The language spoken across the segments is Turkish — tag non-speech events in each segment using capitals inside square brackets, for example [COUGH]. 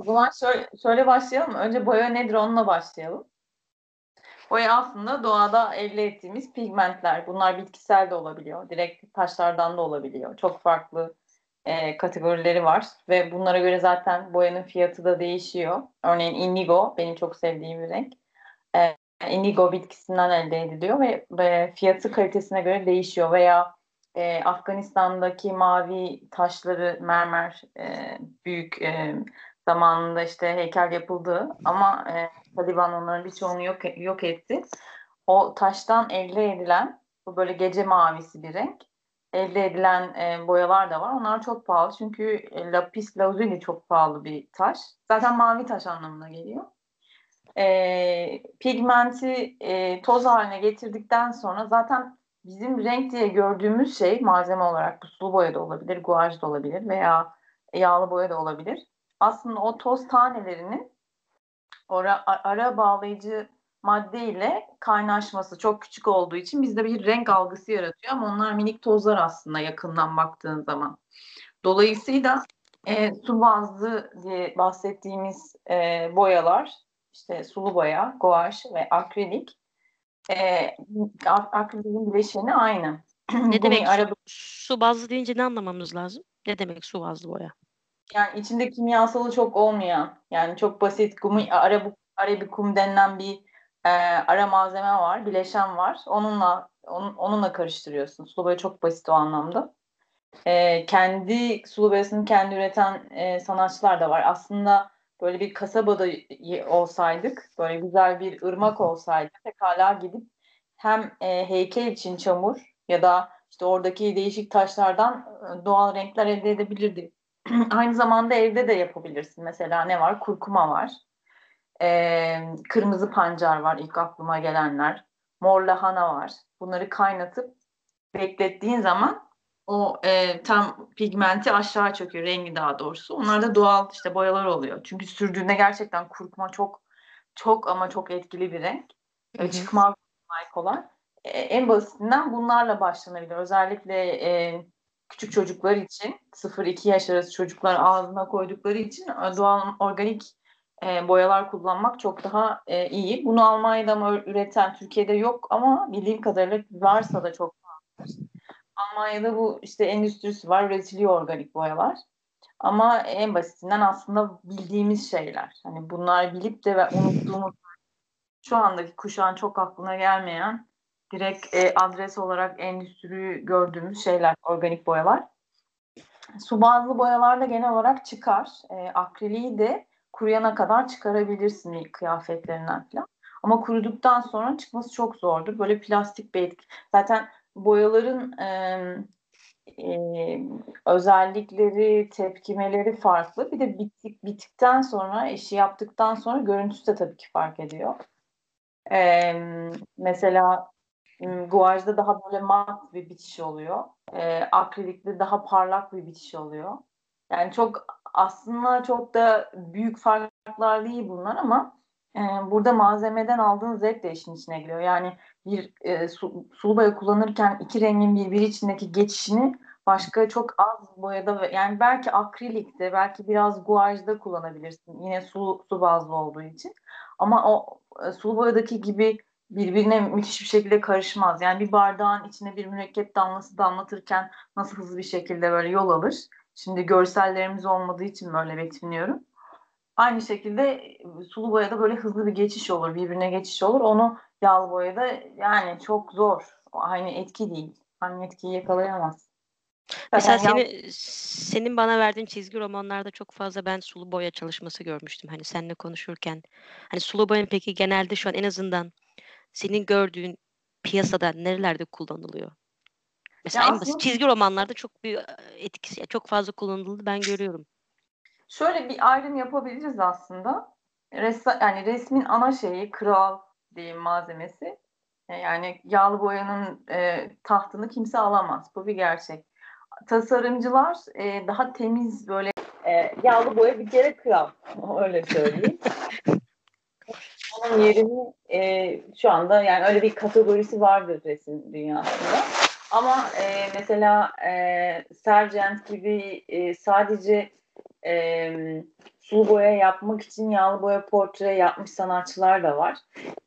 O zaman şöyle, şöyle başlayalım. Önce boya nedir onunla başlayalım. Boya aslında doğada elde ettiğimiz pigmentler. Bunlar bitkisel de olabiliyor. Direkt taşlardan da olabiliyor. Çok farklı e, kategorileri var ve bunlara göre zaten boyanın fiyatı da değişiyor. Örneğin indigo benim çok sevdiğim bir renk. E, indigo bitkisinden elde ediliyor ve, ve fiyatı kalitesine göre değişiyor veya e, Afganistan'daki mavi taşları mermer e, büyük e, zamanında işte heykel yapıldı ama e, Taliban onların birçoğunu yok, yok etti. O taştan elde edilen bu böyle gece mavisi bir renk elde edilen e, boyalar da var. Onlar çok pahalı çünkü e, lapis lazuli çok pahalı bir taş. Zaten mavi taş anlamına geliyor. E, pigmenti e, toz haline getirdikten sonra zaten bizim renk diye gördüğümüz şey malzeme olarak bu sulu boya da olabilir, guaj da olabilir veya yağlı boya da olabilir. Aslında o toz tanelerinin ara, ara bağlayıcı madde ile kaynaşması çok küçük olduğu için bizde bir renk algısı yaratıyor ama onlar minik tozlar aslında yakından baktığın zaman. Dolayısıyla e, su bazlı diye bahsettiğimiz e, boyalar işte sulu boya, guaj ve akrilik e, akriliğin bileşeni aynı. [CLEARS THROAT] Ne demek araba... su bazlı deyince ne anlamamız lazım? Ne demek su bazlı boya? Yani içinde kimyasalı çok olmayan yani çok basit gumi arabu arabikum denilen bir e, ara malzeme var, bileşen var. Onunla on, onunla karıştırıyorsun. Sulu boya çok basit o anlamda. E, kendi sulu boyasını kendi üreten e, sanatçılar da var. Aslında böyle bir kasabada olsaydık, böyle güzel bir ırmak olsaydı pekala gidip hem e, heykel için çamur ya da işte oradaki değişik taşlardan e, doğal renkler elde edebilirdi. [CLEARS THROAT] Aynı zamanda evde de yapabilirsin. Mesela ne var? Kurkuma var. E, kırmızı pancar var ilk aklıma gelenler. Mor lahana var. Bunları kaynatıp beklettiğin zaman o e, tam pigmenti aşağı çöküyor. Rengi daha doğrusu. Onlar da doğal işte boyalar oluyor. Çünkü sürdüğünde gerçekten kurkuma çok çok ama çok etkili bir renk. Hı-hı. Çıkmaz kolay. E, en basitinden bunlarla başlanabilir. Özellikle e, küçük çocuklar için 0-2 yaş arası çocuklar ağzına koydukları için doğal organik e, boyalar kullanmak çok daha e, iyi. Bunu Almanya'da mı üreten Türkiye'de yok ama bildiğim kadarıyla varsa da çok fazla. Almanya'da bu işte endüstrisi var, üretiliyor organik boyalar. Ama en basitinden aslında bildiğimiz şeyler. Hani bunlar bilip de ve unuttuğumuz şu andaki kuşağın çok aklına gelmeyen direkt e, adres olarak endüstri gördüğümüz şeyler, organik boyalar. Su bazlı boyalar da genel olarak çıkar. E, akriliği de kuruyana kadar çıkarabilirsin kıyafetlerinden falan. Ama kuruduktan sonra çıkması çok zordur. Böyle plastik bir etki. Zaten boyaların e, e, özellikleri, tepkimeleri farklı. Bir de bittik, bittikten sonra, işi yaptıktan sonra görüntüsü de tabii ki fark ediyor. E, mesela guajda daha böyle mat bir bitiş oluyor. E, akrilikte daha parlak bir bitiş oluyor. Yani çok aslında çok da büyük farklar değil bunlar ama e, burada malzemeden aldığın zevk de işin içine giriyor. Yani bir e, su, sulu boya kullanırken iki rengin birbiri içindeki geçişini başka çok az boyada yani belki akrilikte belki biraz guajda kullanabilirsin. Yine su, su bazlı olduğu için. Ama o e, sulu boyadaki gibi birbirine müthiş bir şekilde karışmaz. Yani bir bardağın içine bir mürekkep damlası damlatırken nasıl hızlı bir şekilde böyle yol alır. Şimdi görsellerimiz olmadığı için böyle betimliyorum. Aynı şekilde e, sulu boyada böyle hızlı bir geçiş olur, birbirine geçiş olur. Onu yağlı boyada yani çok zor. Aynı etki değil. Aynı etkiyi yakalayamaz. Mesela seni, senin bana verdiğin çizgi romanlarda çok fazla ben sulu boya çalışması görmüştüm. Hani seninle konuşurken. Hani sulu boyanın peki genelde şu an en azından senin gördüğün piyasada nerelerde kullanılıyor? Mesela ya en basit çizgi romanlarda çok bir etkisi, çok fazla kullanıldı ben görüyorum. Şöyle bir ayrım yapabiliriz aslında. Res, yani resmin ana şeyi kral diyeyim malzemesi. E, yani yağlı boyanın e, tahtını kimse alamaz. Bu bir gerçek. Tasarımcılar e, daha temiz böyle e, yağlı boya bir kere kral. Öyle söyleyeyim. [LAUGHS] Onun yerini e, şu anda yani öyle bir kategorisi vardır resim dünyasında. Ama e, mesela e, Sargent gibi e, sadece e, sulu boya yapmak için yağlı boya portre yapmış sanatçılar da var.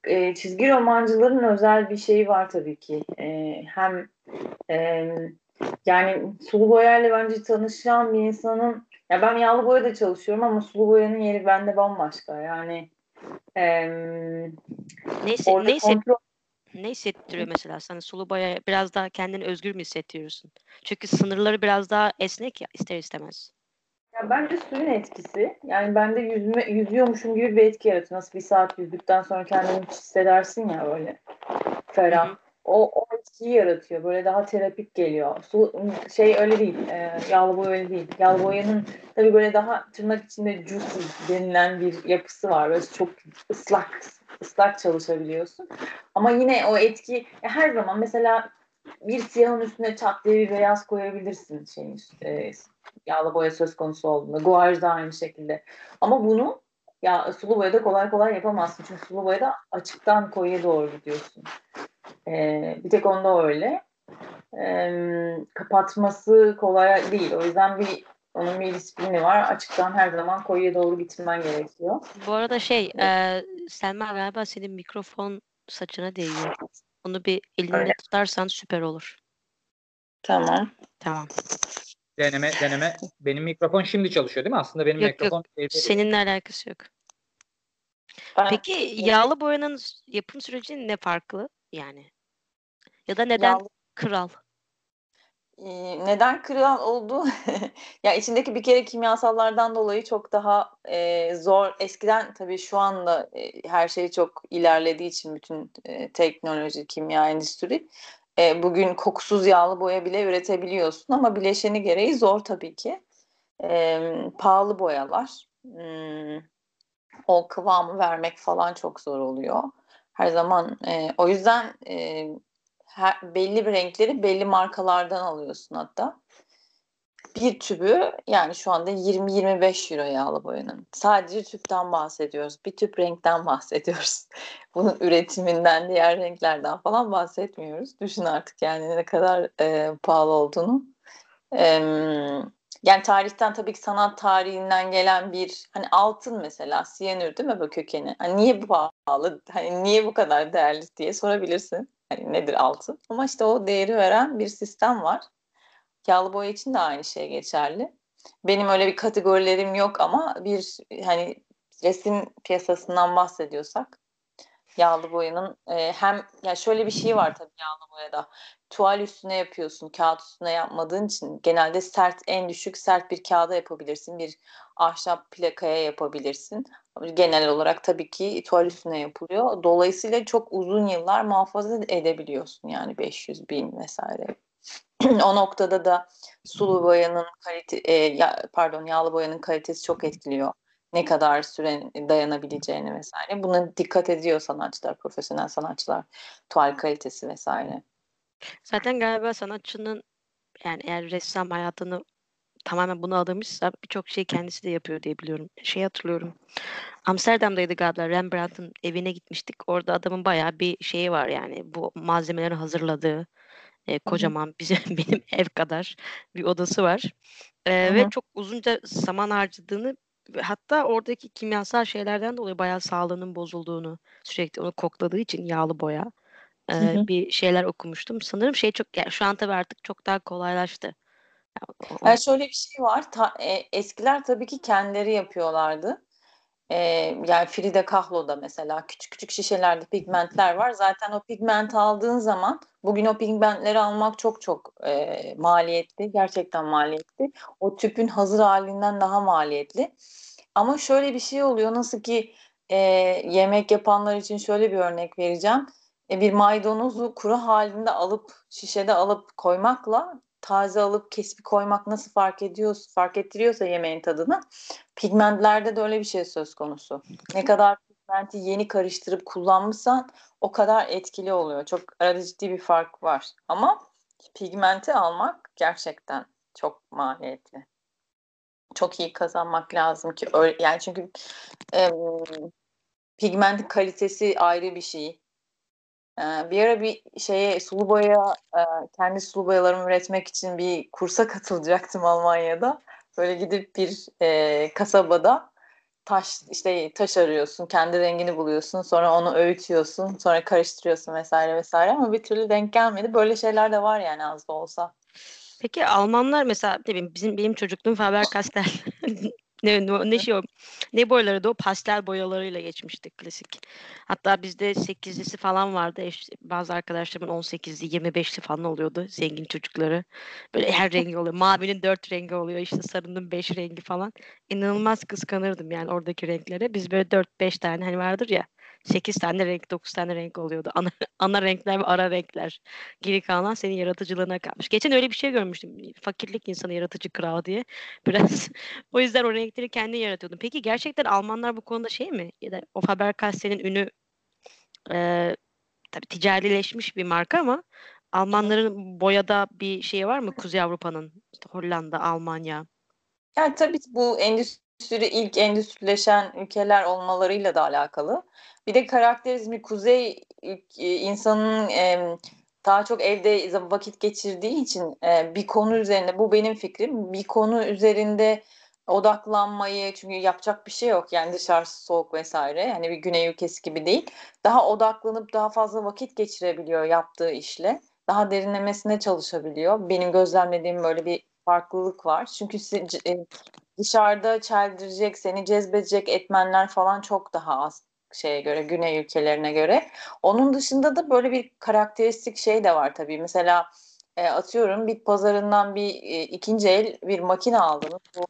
E, çizgi romancıların özel bir şeyi var tabii ki. E, hem e, yani sulu boyayla bence tanışan bir insanın ya ben yağlı boya da çalışıyorum ama sulu boyanın yeri bende bambaşka. Yani e, neyse. Kontrol ne hissettiriyor mesela sana sulu boya biraz daha kendini özgür mü hissediyorsun? Çünkü sınırları biraz daha esnek ya ister istemez. Ya bence suyun etkisi. Yani bende yüzme, yüzüyormuşum gibi bir etki yaratıyor. Nasıl bir saat yüzdükten sonra kendini hissedersin ya böyle. Ferah. Hı-hı. O, o etkiyi yaratıyor. Böyle daha terapik geliyor. Su şey öyle değil. E, yağlı boya öyle değil. Yağlı boyanın tabii böyle daha tırnak içinde juicy denilen bir yapısı var. Böyle çok ıslak ıslak çalışabiliyorsun. Ama yine o etki her zaman mesela bir siyahın üstüne çat diye bir beyaz koyabilirsin şeyin e, yağlı boya söz konusu olduğunda. Guaj da aynı şekilde. Ama bunu ya sulu boyada kolay kolay yapamazsın. Çünkü sulu boyada açıktan koyuya doğru gidiyorsun. Ee, bir tek onda öyle. Ee, kapatması kolay değil. O yüzden bir onun bir disiplini var. Açıktan her zaman koyuya doğru gitmen gerekiyor. Bu arada şey, e, Selma galiba senin mikrofon saçına değiyor. Onu bir elinde Öyle. tutarsan süper olur. Tamam. Tamam. Deneme deneme. Benim mikrofon şimdi çalışıyor değil mi? Aslında benim yok, mikrofon yok. Seninle alakası yok. Ben, Peki yağlı boyanın yapım süreci ne farklı yani? Ya da neden yağlı... kral? neden kral oldu? [LAUGHS] ya içindeki bir kere kimyasallardan dolayı çok daha e, zor. Eskiden tabii şu anda e, her şey çok ilerlediği için bütün e, teknoloji, kimya, endüstri e, bugün kokusuz yağlı boya bile üretebiliyorsun ama bileşeni gereği zor tabii ki. E, pahalı boyalar. Hmm, o kıvamı vermek falan çok zor oluyor. Her zaman e, o yüzden e, her, belli bir renkleri belli markalardan alıyorsun hatta. Bir tübü yani şu anda 20-25 euro yağlı boyanın. Sadece tüpten bahsediyoruz. Bir tüp renkten [LAUGHS] bahsediyoruz. Bunun üretiminden, diğer renklerden falan bahsetmiyoruz. Düşün artık yani ne kadar e, pahalı olduğunu. E, yani tarihten tabii ki sanat tarihinden gelen bir hani altın mesela siyanür değil mi bu kökeni? Hani niye bu pahalı? Hani niye bu kadar değerli diye sorabilirsin. Hani nedir altın? Ama işte o değeri veren bir sistem var. Yağlı boya için de aynı şey geçerli. Benim öyle bir kategorilerim yok ama bir hani resim piyasasından bahsediyorsak yağlı boyanın e, hem ya şöyle bir şey var tabii yağlı boyada. Tuval üstüne yapıyorsun, kağıt üstüne yapmadığın için genelde sert en düşük sert bir kağıda yapabilirsin. Bir ahşap plakaya yapabilirsin. Genel olarak tabii ki tuval üstüne yapılıyor. Dolayısıyla çok uzun yıllar muhafaza edebiliyorsun yani 500 bin vesaire. [CLEARS THROAT] o noktada da sulu boyanın kalite e, ya, pardon yağlı boyanın kalitesi çok etkiliyor. Ne kadar süre dayanabileceğini vesaire. Buna dikkat ediyor sanatçılar, profesyonel sanatçılar. Tuval kalitesi vesaire. Zaten galiba sanatçının yani eğer ressam hayatını tamamen bunu adamışsa birçok şey kendisi de yapıyor diye biliyorum. Şey hatırlıyorum. Amsterdam'daydı galiba Rembrandt'ın evine gitmiştik. Orada adamın bayağı bir şeyi var yani bu malzemeleri hazırladığı e, kocaman [LAUGHS] bizim benim ev kadar bir odası var. E, ve çok uzunca zaman harcadığını hatta oradaki kimyasal şeylerden dolayı bayağı sağlığının bozulduğunu sürekli onu kokladığı için yağlı boya e, bir şeyler okumuştum. Sanırım şey çok yani şu an tabii artık çok daha kolaylaştı. Yani şöyle bir şey var. Ta, e, eskiler tabii ki kendileri yapıyorlardı. E, yani Frida Kahlo'da mesela küçük küçük şişelerde pigmentler var. Zaten o pigment aldığın zaman bugün o pigmentleri almak çok çok e, maliyetli. Gerçekten maliyetli. O tüpün hazır halinden daha maliyetli. Ama şöyle bir şey oluyor. Nasıl ki e, yemek yapanlar için şöyle bir örnek vereceğim. E, bir maydanozu kuru halinde alıp şişede alıp koymakla taze alıp kesip koymak nasıl fark ediyor, fark ettiriyorsa yemeğin tadını pigmentlerde de öyle bir şey söz konusu. Ne kadar pigmenti yeni karıştırıp kullanmışsan o kadar etkili oluyor. Çok arada ciddi bir fark var. Ama pigmenti almak gerçekten çok maliyetli. Çok iyi kazanmak lazım ki öyle yani çünkü e, pigmentin kalitesi ayrı bir şey. Ee, bir ara bir şeye sulu boya e, kendi sulu boyalarımı üretmek için bir kursa katılacaktım Almanya'da. Böyle gidip bir e, kasabada taş işte taş arıyorsun, kendi rengini buluyorsun, sonra onu öğütüyorsun, sonra karıştırıyorsun vesaire vesaire ama bir türlü denk gelmedi. Böyle şeyler de var yani az da olsa. Peki Almanlar mesela ne bizim benim çocukluğum Faber Castell [LAUGHS] ne, ne, şey o ne boyaları da o pastel boyalarıyla geçmişti klasik. Hatta bizde 8'lisi falan vardı. İşte bazı arkadaşlarımın 18'li 25'li falan oluyordu zengin çocukları. Böyle her rengi oluyor. Mavinin 4 rengi oluyor. işte sarının 5 rengi falan. İnanılmaz kıskanırdım yani oradaki renklere. Biz böyle 4-5 tane hani vardır ya 8 tane renk, 9 tane renk oluyordu. Ana, [LAUGHS] ana renkler ve ara renkler. Geri kalan senin yaratıcılığına kalmış. Geçen öyle bir şey görmüştüm. Fakirlik insanı yaratıcı kral diye. [LAUGHS] Biraz o yüzden o renkleri kendi yaratıyordum. Peki gerçekten Almanlar bu konuda şey mi? Ya da o Faber-Castell'in ünü e, tabii ticarileşmiş bir marka ama Almanların boyada bir şey var mı? Kuzey Avrupa'nın işte Hollanda, Almanya. Yani tabii bu endüstri ilk endüstrileşen ülkeler olmalarıyla da alakalı. Bir de karakterizmi kuzey insanın e, daha çok evde vakit geçirdiği için e, bir konu üzerinde bu benim fikrim. Bir konu üzerinde odaklanmayı çünkü yapacak bir şey yok yani dışarısı soğuk vesaire yani bir güney ülkesi gibi değil daha odaklanıp daha fazla vakit geçirebiliyor yaptığı işle daha derinlemesine çalışabiliyor benim gözlemlediğim böyle bir farklılık var çünkü dışarıda çeldirecek seni cezbedecek etmenler falan çok daha az şeye göre güney ülkelerine göre onun dışında da böyle bir karakteristik şey de var tabii mesela e, atıyorum bit pazarından bir e, ikinci el bir makine aldınız bu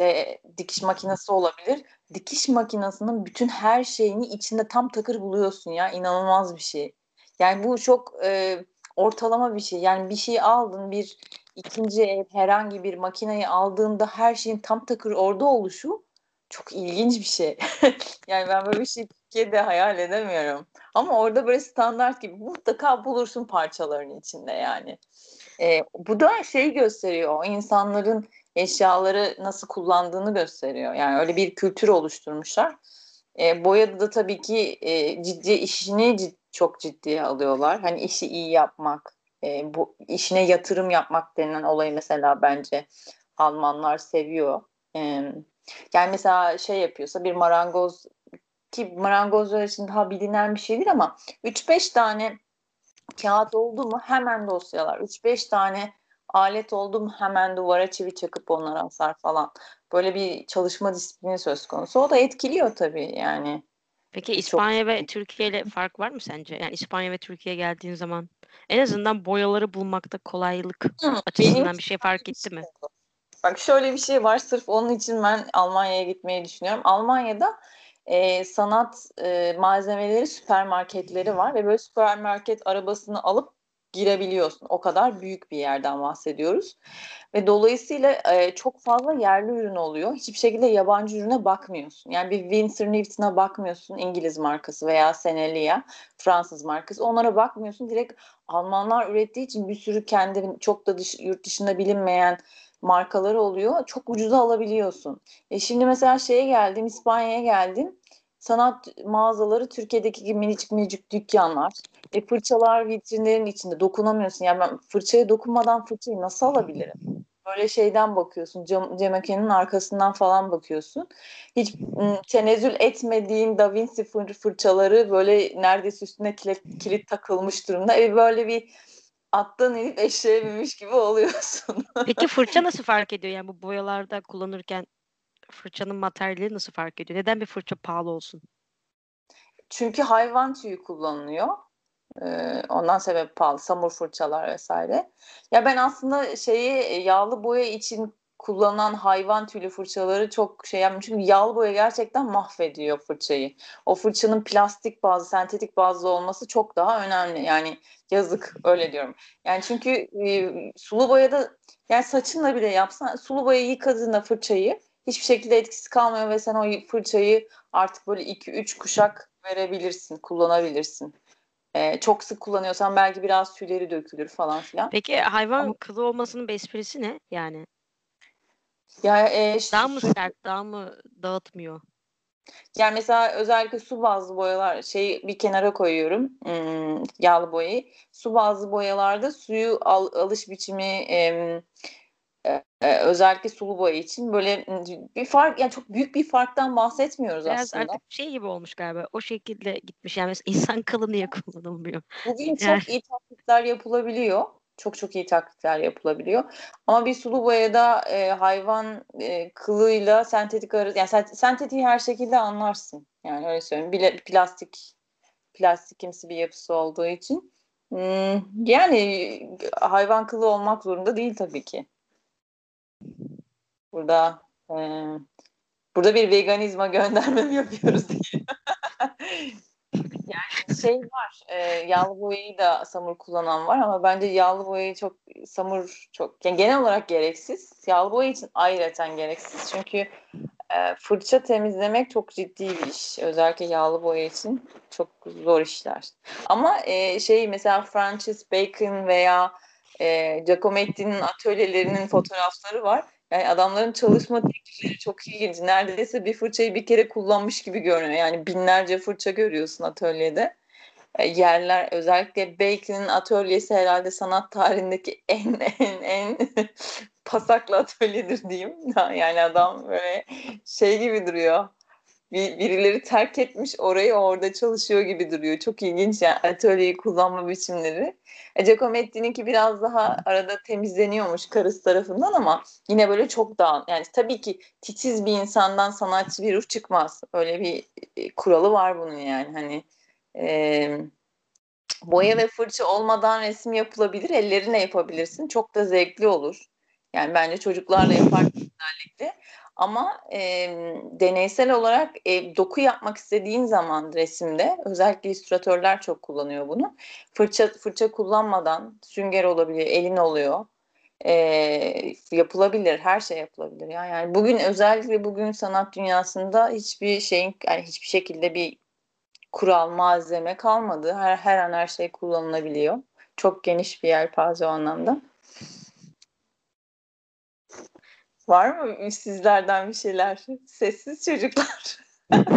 işte dikiş makinesi olabilir. Dikiş makinesinin bütün her şeyini içinde tam takır buluyorsun ya. inanılmaz bir şey. Yani bu çok e, ortalama bir şey. Yani bir şey aldın bir ikinci el herhangi bir makineyi aldığında her şeyin tam takır orada oluşu çok ilginç bir şey. [LAUGHS] yani ben böyle bir şey Türkiye'de hayal edemiyorum. Ama orada böyle standart gibi mutlaka bulursun parçaların içinde yani. E, bu da şey gösteriyor. İnsanların eşyaları nasıl kullandığını gösteriyor. Yani öyle bir kültür oluşturmuşlar. E, boyada da tabii ki e, ciddi işini cid, çok ciddiye alıyorlar. Hani işi iyi yapmak, e, bu işine yatırım yapmak denilen olayı mesela bence Almanlar seviyor. E, yani mesela şey yapıyorsa bir marangoz ki marangozlar için daha bilinen bir şeydir ama 3-5 tane kağıt oldu mu hemen dosyalar. 3-5 tane alet oldum hemen duvara çivi çakıp onlara asar falan. Böyle bir çalışma disiplini söz konusu. O da etkiliyor tabii yani. Peki İspanya Çok... ve Türkiye ile fark var mı sence? Yani İspanya ve Türkiye geldiğin zaman en azından boyaları bulmakta kolaylık Hı, açısından benim... bir şey fark etti mi? Bak şöyle bir şey var. Sırf onun için ben Almanya'ya gitmeyi düşünüyorum. Almanya'da e, sanat e, malzemeleri süpermarketleri var ve böyle süpermarket arabasını alıp girebiliyorsun. O kadar büyük bir yerden bahsediyoruz. Ve dolayısıyla e, çok fazla yerli ürün oluyor. Hiçbir şekilde yabancı ürüne bakmıyorsun. Yani bir Winsor Newton'a bakmıyorsun İngiliz markası veya Senelia Fransız markası. Onlara bakmıyorsun. Direkt Almanlar ürettiği için bir sürü kendi çok da dış, yurt dışında bilinmeyen markaları oluyor. Çok ucuza alabiliyorsun. E şimdi mesela şeye geldim, İspanya'ya geldim sanat mağazaları Türkiye'deki gibi minicik minicik dükkanlar. E, fırçalar vitrinlerin içinde dokunamıyorsun. Yani ben fırçaya dokunmadan fırçayı nasıl alabilirim? Böyle şeyden bakıyorsun. Cam, cam arkasından falan bakıyorsun. Hiç tenezzül etmediğin Da Vinci fır, fırçaları böyle neredeyse üstüne kilit, kilit takılmış durumda. E, böyle bir attan inip eşeğe binmiş gibi oluyorsun. Peki fırça [LAUGHS] nasıl fark ediyor? Yani bu boyalarda kullanırken fırçanın materyali nasıl fark ediyor? Neden bir fırça pahalı olsun? Çünkü hayvan tüyü kullanılıyor. Ee, ondan sebep pahalı. Samur fırçalar vesaire. Ya ben aslında şeyi yağlı boya için kullanılan hayvan tüylü fırçaları çok şey yapmıyorum. Çünkü yağlı boya gerçekten mahvediyor fırçayı. O fırçanın plastik bazı, sentetik bazlı olması çok daha önemli. Yani yazık öyle diyorum. Yani çünkü e, sulu boyada yani saçınla bile yapsan sulu boya yıkadığında fırçayı hiçbir şekilde etkisi kalmıyor ve sen o fırçayı artık böyle 2-3 kuşak verebilirsin, kullanabilirsin. Ee, çok sık kullanıyorsan belki biraz tüyleri dökülür falan filan. Peki hayvan Ama... kılı olmasının bir esprisi ne yani? Ya e, işte, daha mı sert, daha mı dağıtmıyor? Yani mesela özellikle su bazlı boyalar şey bir kenara koyuyorum hmm, yağlı boyayı. Su bazlı boyalarda suyu al, alış biçimi e, e, Ee, özellikle sulu boya için böyle bir fark yani çok büyük bir farktan bahsetmiyoruz Biraz aslında. artık şey gibi olmuş galiba. O şekilde gitmiş. Yani mesela insan kılı niye [LAUGHS] kullanılmıyor? Bugün Yani- çok iyi taklitler yapılabiliyor. Çok çok iyi taklitler yapılabiliyor. Ama bir sulu boyada e, hayvan e, kılıyla sentetik arası yani sen- sentetiği her şekilde anlarsın. Yani öyle söyleyeyim. Bile, plastik plastikimsi bir yapısı olduğu için. Yani hayvan kılı olmak zorunda değil tabii ki. Burada e, burada bir veganizma gönderme mi yapıyoruz diye. [LAUGHS] yani şey var. E, yağlı boyayı da samur kullanan var ama bence yağlı boyayı çok samur çok yani genel olarak gereksiz. Yağlı boya için ayrıca gereksiz. Çünkü e, fırça temizlemek çok ciddi bir iş. Özellikle yağlı boya için çok zor işler. Ama e, şey mesela Francis Bacon veya e, Giacometti'nin atölyelerinin fotoğrafları var. Yani adamların çalışma teknikleri çok ilginç. Neredeyse bir fırçayı bir kere kullanmış gibi görünüyor. Yani binlerce fırça görüyorsun atölyede. E, yerler özellikle Bacon'ın atölyesi herhalde sanat tarihindeki en en en [LAUGHS] pasaklı atölyedir diyeyim. [LAUGHS] Yani adam böyle şey gibi duruyor. Bir, birileri terk etmiş orayı orada çalışıyor gibi duruyor. Çok ilginç yani atölyeyi kullanma biçimleri. E, Giacometti'ninki biraz daha arada temizleniyormuş karısı tarafından ama yine böyle çok dağın. Yani tabii ki titiz bir insandan sanatçı bir ruh çıkmaz. Öyle bir e, kuralı var bunun yani. Hani e, boya ve fırça olmadan resim yapılabilir. Ellerinle yapabilirsin. Çok da zevkli olur. Yani bence çocuklarla yaparken özellikle. Ama e, deneysel olarak e, doku yapmak istediğin zaman resimde özellikle illüstratörler çok kullanıyor bunu. Fırça fırça kullanmadan sünger olabilir, elin oluyor. E, yapılabilir, her şey yapılabilir. Yani, yani bugün özellikle bugün sanat dünyasında hiçbir şeyin yani hiçbir şekilde bir kural, malzeme kalmadı. Her her an her şey kullanılabiliyor. Çok geniş bir yelpaze o anlamda. Var mı sizlerden bir şeyler? Sessiz çocuklar. [LAUGHS]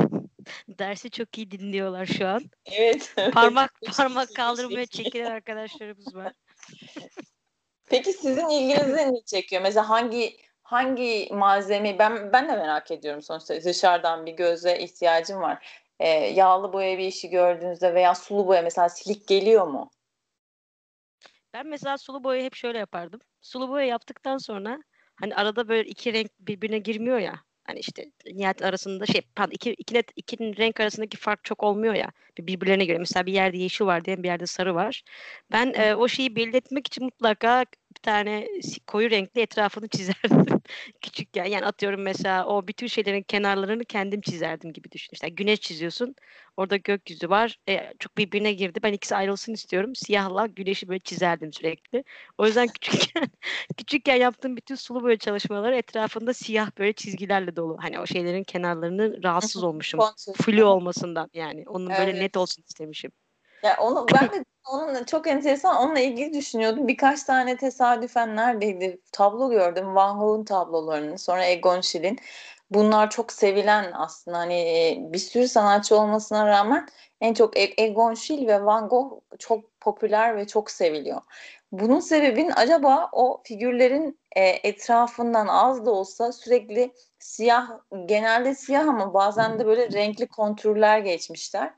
Dersi çok iyi dinliyorlar şu an. Evet. Parmak parmak kaldırmaya çekilen arkadaşlarımız var. Peki sizin ilginizi ne çekiyor? Mesela hangi hangi malzeme ben ben de merak ediyorum sonuçta dışarıdan bir göze ihtiyacım var. Ee, yağlı boya bir işi gördüğünüzde veya sulu boya mesela silik geliyor mu? Ben mesela sulu boya hep şöyle yapardım. Sulu boya yaptıktan sonra hani arada böyle iki renk birbirine girmiyor ya. Hani işte nihayet arasında şey pardon iki, iki, net, iki renk arasındaki fark çok olmuyor ya. Bir- Birbirlerine göre. Mesela bir yerde yeşil var diye bir yerde sarı var. Ben e, o şeyi belli etmek için mutlaka bir tane koyu renkli etrafını [LAUGHS] çizerdim küçükken. Yani atıyorum mesela o bütün şeylerin kenarlarını kendim çizerdim gibi düşün. İşte güneş çiziyorsun. Orada gökyüzü var. E, çok birbirine girdi. Ben ikisi ayrılsın istiyorum. Siyahla güneşi böyle çizerdim sürekli. O yüzden [LAUGHS] küçükken küçükken yaptığım bütün sulu boya çalışmaları etrafında siyah böyle çizgilerle dolu. Hani o şeylerin kenarlarını rahatsız olmuşum. Flu olmasından yani. Onun böyle Evet. net olsun istemişim. Ya onu ben de onunla çok enteresan onunla ilgili düşünüyordum. Birkaç tane tesadüfen neredeydi? Tablo gördüm. Van Gogh'un tablolarını. Sonra Egon Schiele'in. Bunlar çok sevilen aslında hani e, bir sürü sanatçı olmasına rağmen en çok E- Egon Schiele ve Van Gogh çok popüler ve çok seviliyor. Bunun sebebin acaba o figürlerin e, etrafından az da olsa sürekli siyah, genelde siyah ama bazen de böyle renkli kontürler geçmişler.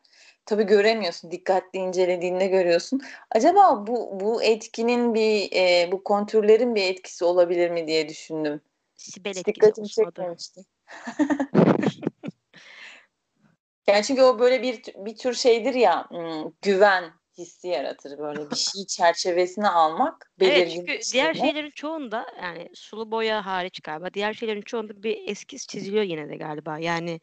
Tabii göremiyorsun. Dikkatli incelediğinde görüyorsun. Acaba bu bu etkinin bir e, bu kontürlerin bir etkisi olabilir mi diye düşündüm. Sibel etkisi dikkatimi çekmemişti. [LAUGHS] Yani çünkü o böyle bir bir tür şeydir ya güven hissi yaratır böyle bir şey çerçevesine almak [LAUGHS] Evet belirgin çünkü bir diğer şeyle. şeylerin çoğunda yani sulu boya hariç galiba diğer şeylerin çoğunda bir eskiz çiziliyor yine de galiba. Yani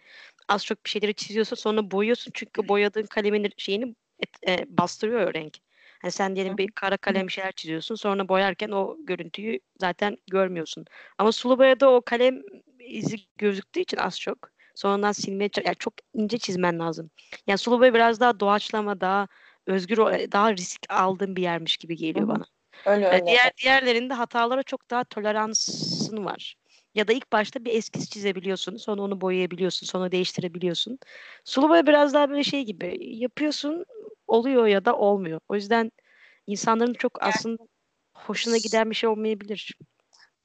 az çok bir şeyleri çiziyorsun sonra boyuyorsun çünkü boyadığın kalemin şeyini et- e, bastırıyor o renk. Hani sen diyelim bir kara kalem bir şeyler çiziyorsun sonra boyarken o görüntüyü zaten görmüyorsun. Ama sulu boyada o kalem izi gözüktüğü için az çok sonradan silmeye yani çok ince çizmen lazım. Yani sulu boya biraz daha doğaçlama daha özgür o- daha risk aldığın bir yermiş gibi geliyor bana. Öyle E, öyle. Diğer diğerlerinde hatalara çok daha toleransın var. Ya da ilk başta bir eskiz çizebiliyorsun, sonra onu boyayabiliyorsun, sonra değiştirebiliyorsun. Sulu boya biraz daha böyle şey gibi yapıyorsun, oluyor ya da olmuyor. O yüzden insanların çok aslında hoşuna giden bir şey olmayabilir.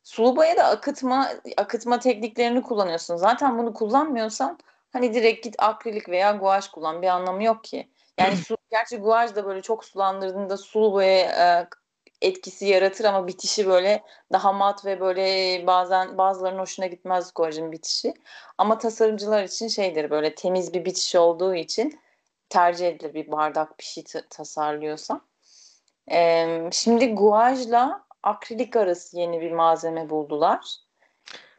sulu boyada akıtma akıtma tekniklerini kullanıyorsun. Zaten bunu kullanmıyorsan hani direkt git akrilik veya guaj kullan. Bir anlamı yok ki. Yani su, [CLEARS THROAT] gerçi guaj da böyle çok sulandırdığında sulu boya e, etkisi yaratır ama bitişi böyle daha mat ve böyle bazen bazılarının hoşuna gitmez guajın bitişi. Ama tasarımcılar için şeydir böyle temiz bir bitiş olduğu için tercih edilir bir bardak bir şey tasarlıyorsa. Ee, şimdi guajla akrilik arası yeni bir malzeme buldular.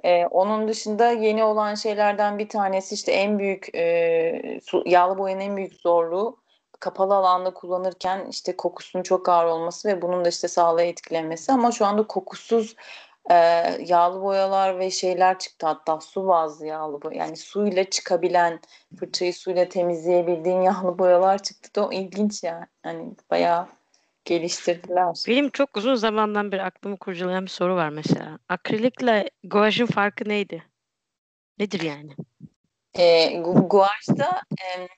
Ee, onun dışında yeni olan şeylerden bir tanesi işte en büyük e, su, yağlı boyanın en büyük zorluğu kapalı alanda kullanırken işte kokusunun çok ağır olması ve bunun da işte sağlığa etkilemesi ama şu anda kokusuz e, yağlı boyalar ve şeyler çıktı hatta su bazlı yağlı boya yani suyla çıkabilen fırçayı suyla temizleyebildiğin [LAUGHS] yağlı boyalar çıktı da o ilginç yani hani bayağı geliştirdiler. Benim çok uzun zamandan beri aklımı kurcalayan bir soru var mesela. Akrilikle guajın farkı neydi? Nedir yani? E, gu guajda e,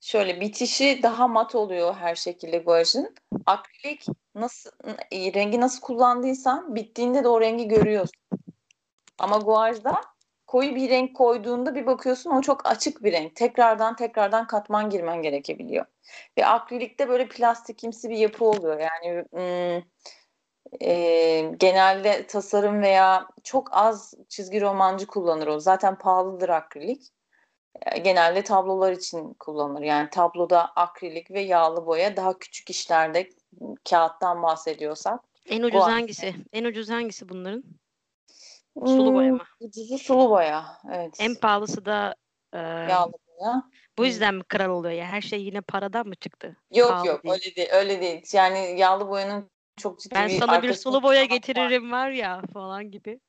şöyle bitişi daha mat oluyor her şekilde guajın. Akrilik nasıl rengi nasıl kullandıysan bittiğinde de o rengi görüyorsun. Ama guajda koyu bir renk koyduğunda bir bakıyorsun o çok açık bir renk. Tekrardan tekrardan katman girmen gerekebiliyor. Ve akrilikte böyle plastikimsi bir yapı oluyor. Yani ım, e, genelde tasarım veya çok az çizgi romancı kullanır o. Zaten pahalıdır akrilik. E, genelde tablolar için kullanılır. Yani tabloda akrilik ve yağlı boya daha küçük işlerde kağıttan bahsediyorsak. En ucuz hangisi? En ucuz hangisi bunların? Sulu boya mı? Ucuzu sulu boya. Evet. En pahalısı da e, yağlı boya. Bu yüzden mi kral oluyor ya? Her şey yine paradan mı çıktı? Yok Pahalı yok değil. öyle değil. Öyle değil. Yani yağlı boyanın çok ciddi ben bir sana bir sulu boya getiririm var. var ya falan gibi.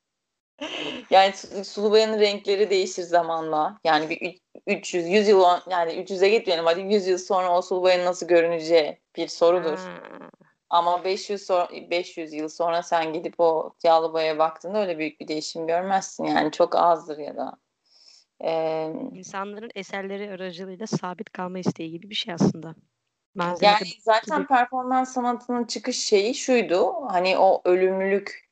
Yani sulu boyanın renkleri değişir zamanla. Yani bir 300 100 yıl yani 300'e gitmeyelim hadi 100 yıl sonra o sulu boyanın nasıl görüneceği bir sorudur. Ha. Ama 500 so 500 yıl sonra sen gidip o yağlı boyaya baktığında öyle büyük bir değişim görmezsin. Yani çok azdır ya da. Ee, İnsanların eserleri aracılığıyla sabit kalma isteği gibi bir şey aslında. Malzeme yani zaten gibi. performans sanatının çıkış şeyi şuydu. Hani o ölümlülük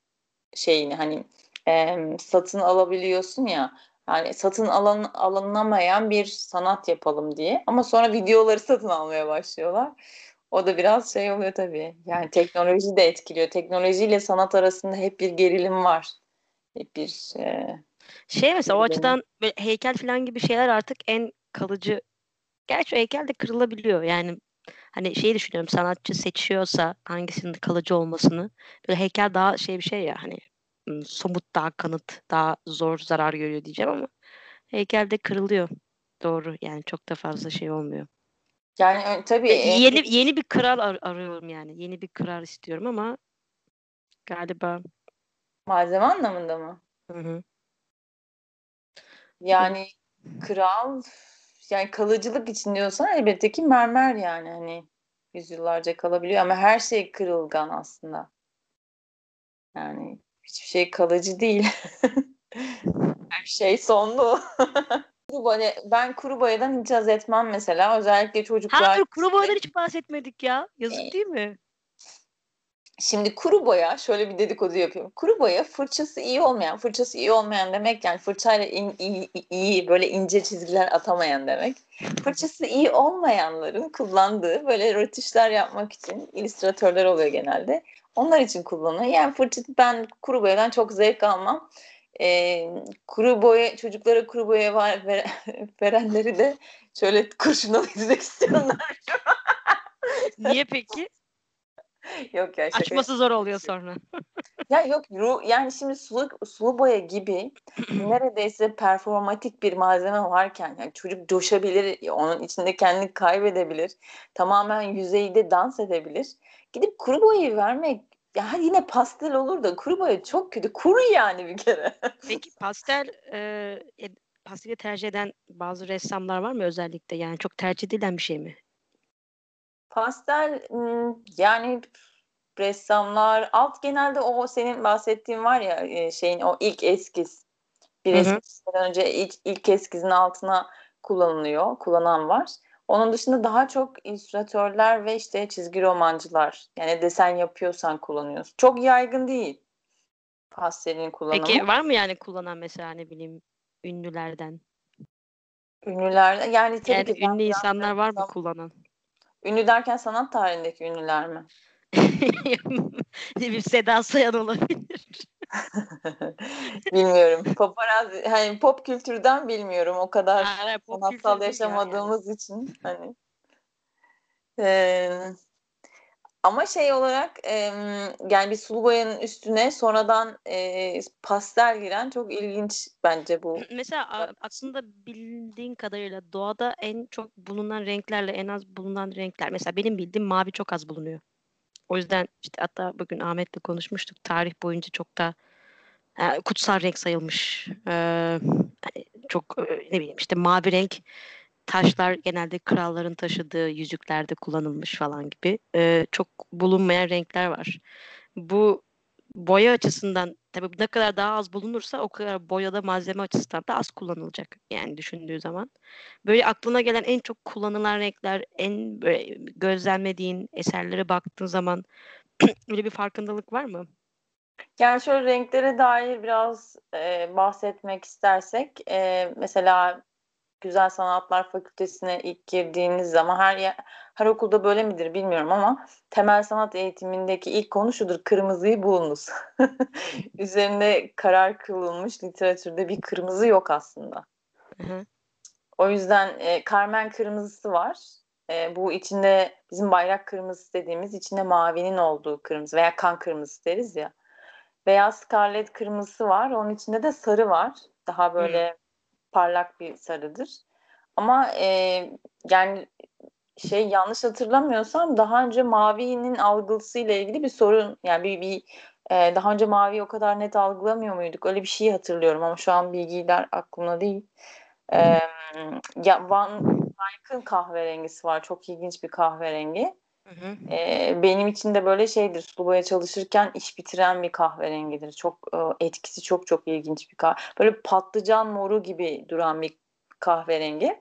şeyini hani e, satın alabiliyorsun ya. Yani satın alan, alınamayan bir sanat yapalım diye. Ama sonra videoları satın almaya başlıyorlar. O da biraz şey oluyor tabii. Yani teknoloji de etkiliyor. Teknolojiyle sanat arasında hep bir gerilim var. Hep bir e, şey mesela o açıdan böyle heykel falan gibi şeyler artık en kalıcı. Gerçi heykel de kırılabiliyor. Yani hani şey düşünüyorum sanatçı seçiyorsa hangisinin kalıcı olmasını böyle heykel daha şey bir şey ya hani somut daha kanıt daha zor zarar görüyor diyeceğim ama heykel de kırılıyor. Doğru yani çok da fazla şey olmuyor. Yani tabii yeni en... yeni bir kral ar- arıyorum yani. Yeni bir kral istiyorum ama galiba malzeme anlamında mı? Hı hı. Yani kral yani kalıcılık için diyorsan elbette ki mermer yani hani yüzyıllarca kalabiliyor ama her şey kırılgan aslında. Yani hiçbir şey kalıcı değil. [LAUGHS] her şey sonlu. [LAUGHS] Kuru ben kuru boyadan hiç haz etmem mesela. Özellikle çocuklar. Ha dur kuru boyadan hiç bahsetmedik ya. Yazık ee, değil mi? Şimdi kuru boya şöyle bir dedikodu yapıyorum. Kuru boya fırçası iyi olmayan, fırçası iyi olmayan demek yani fırçayla in, iyi, iyi böyle ince çizgiler atamayan demek. Fırçası iyi olmayanların kullandığı böyle rötuşlar yapmak için illüstratörler oluyor genelde. Onlar için kullanılıyor. Yani fırça ben kuru boyadan çok zevk almam e, kuru boya çocuklara kuru boya var, [LAUGHS] ver, verenleri de şöyle kurşuna gitmek istiyorum. [LAUGHS] Niye peki? yok ya. Şaka Açması zor oluyor sonra. ya yok yani şimdi sulu, sulu boya gibi [CLEARS THROAT] neredeyse performatik bir malzeme varken yani çocuk coşabilir, onun içinde kendini kaybedebilir, tamamen yüzeyde dans edebilir. Gidip kuru boyayı vermek ya yine pastel olur da kuru boya çok kötü. Kuru yani bir kere. [LAUGHS] Peki pastel e, pasteli tercih eden bazı ressamlar var mı özellikle? Yani çok tercih edilen bir şey mi? Pastel yani ressamlar alt genelde o senin bahsettiğin var ya şeyin o ilk eskiz. Bir eskizden önce ilk, ilk eskizin altına kullanılıyor. Kullanan var. Onun dışında daha çok illüstratörler ve işte çizgi romancılar yani desen yapıyorsan kullanıyorsun. Çok yaygın değil pastelin kullanımı. Peki var mı yani kullanan mesela ne bileyim ünlülerden? Ünlüler yani tabii Yani ki ünlü insanlar var mı kullanan? Ünlü derken sanat tarihindeki ünlüler mi? [LAUGHS] bir Seda Sayan olabilir. [LAUGHS] bilmiyorum. Paparazzi hani pop kültürden bilmiyorum o kadar pop sanatsal yaşamadığımız için hani. Eee, ama şey olarak em, yani bir sulu boyanın üstüne sonradan e, pastel giren çok ilginç bence bu. yani. Mesela aslında bildiğin kadarıyla doğada en çok bulunan renklerle en az bulunan renkler. Mesela benim bildiğim mavi çok az bulunuyor. O yüzden işte hatta bugün Ahmet'le konuşmuştuk. Tarih boyunca çok da e, kutsal renk sayılmış. Ee, çok e, ne bileyim işte mavi renk taşlar genelde kralların taşıdığı yüzüklerde kullanılmış falan gibi e, çok bulunmayan renkler var. Bu boya açısından tabii ne kadar daha az bulunursa o kadar boyada malzeme açısından da az kullanılacak yani düşündüğü zaman. Böyle aklına gelen en çok kullanılan renkler, en böyle gözlemlediğin eserlere baktığın zaman [CLEARS THROAT] öyle bir farkındalık var mı? Yani şöyle renklere dair biraz e, bahsetmek istersek e, mesela Güzel Sanatlar Fakültesine ilk girdiğiniz zaman her yer, her okulda böyle midir bilmiyorum ama temel sanat eğitimindeki ilk konu şudur kırmızıyı bulunuz. [LAUGHS] Üzerinde karar kılınmış literatürde bir kırmızı yok aslında. Hı hı. O yüzden e, Carmen kırmızısı var. E, bu içinde bizim bayrak kırmızısı dediğimiz içinde mavinin olduğu kırmızı veya kan kırmızısı deriz ya. Beyaz scarlet kırmızısı var. Onun içinde de sarı var. Daha böyle parlak bir sarıdır. Ama e, yani şey yanlış hatırlamıyorsam daha önce mavinin algısı ile ilgili bir sorun yani bir, bir e, daha önce maviyi o kadar net algılamıyor muyduk? Öyle bir şey hatırlıyorum ama şu an bilgiler aklımda değil. E, ya Van Dyke'ın kahverengisi var. Çok ilginç bir kahverengi. Hı hı. E, benim için de böyle şeydir. Sulu boya çalışırken iş bitiren bir kahverengidir. Çok e, etkisi çok çok ilginç bir kahve. Böyle patlıcan moru gibi duran bir kahverengi.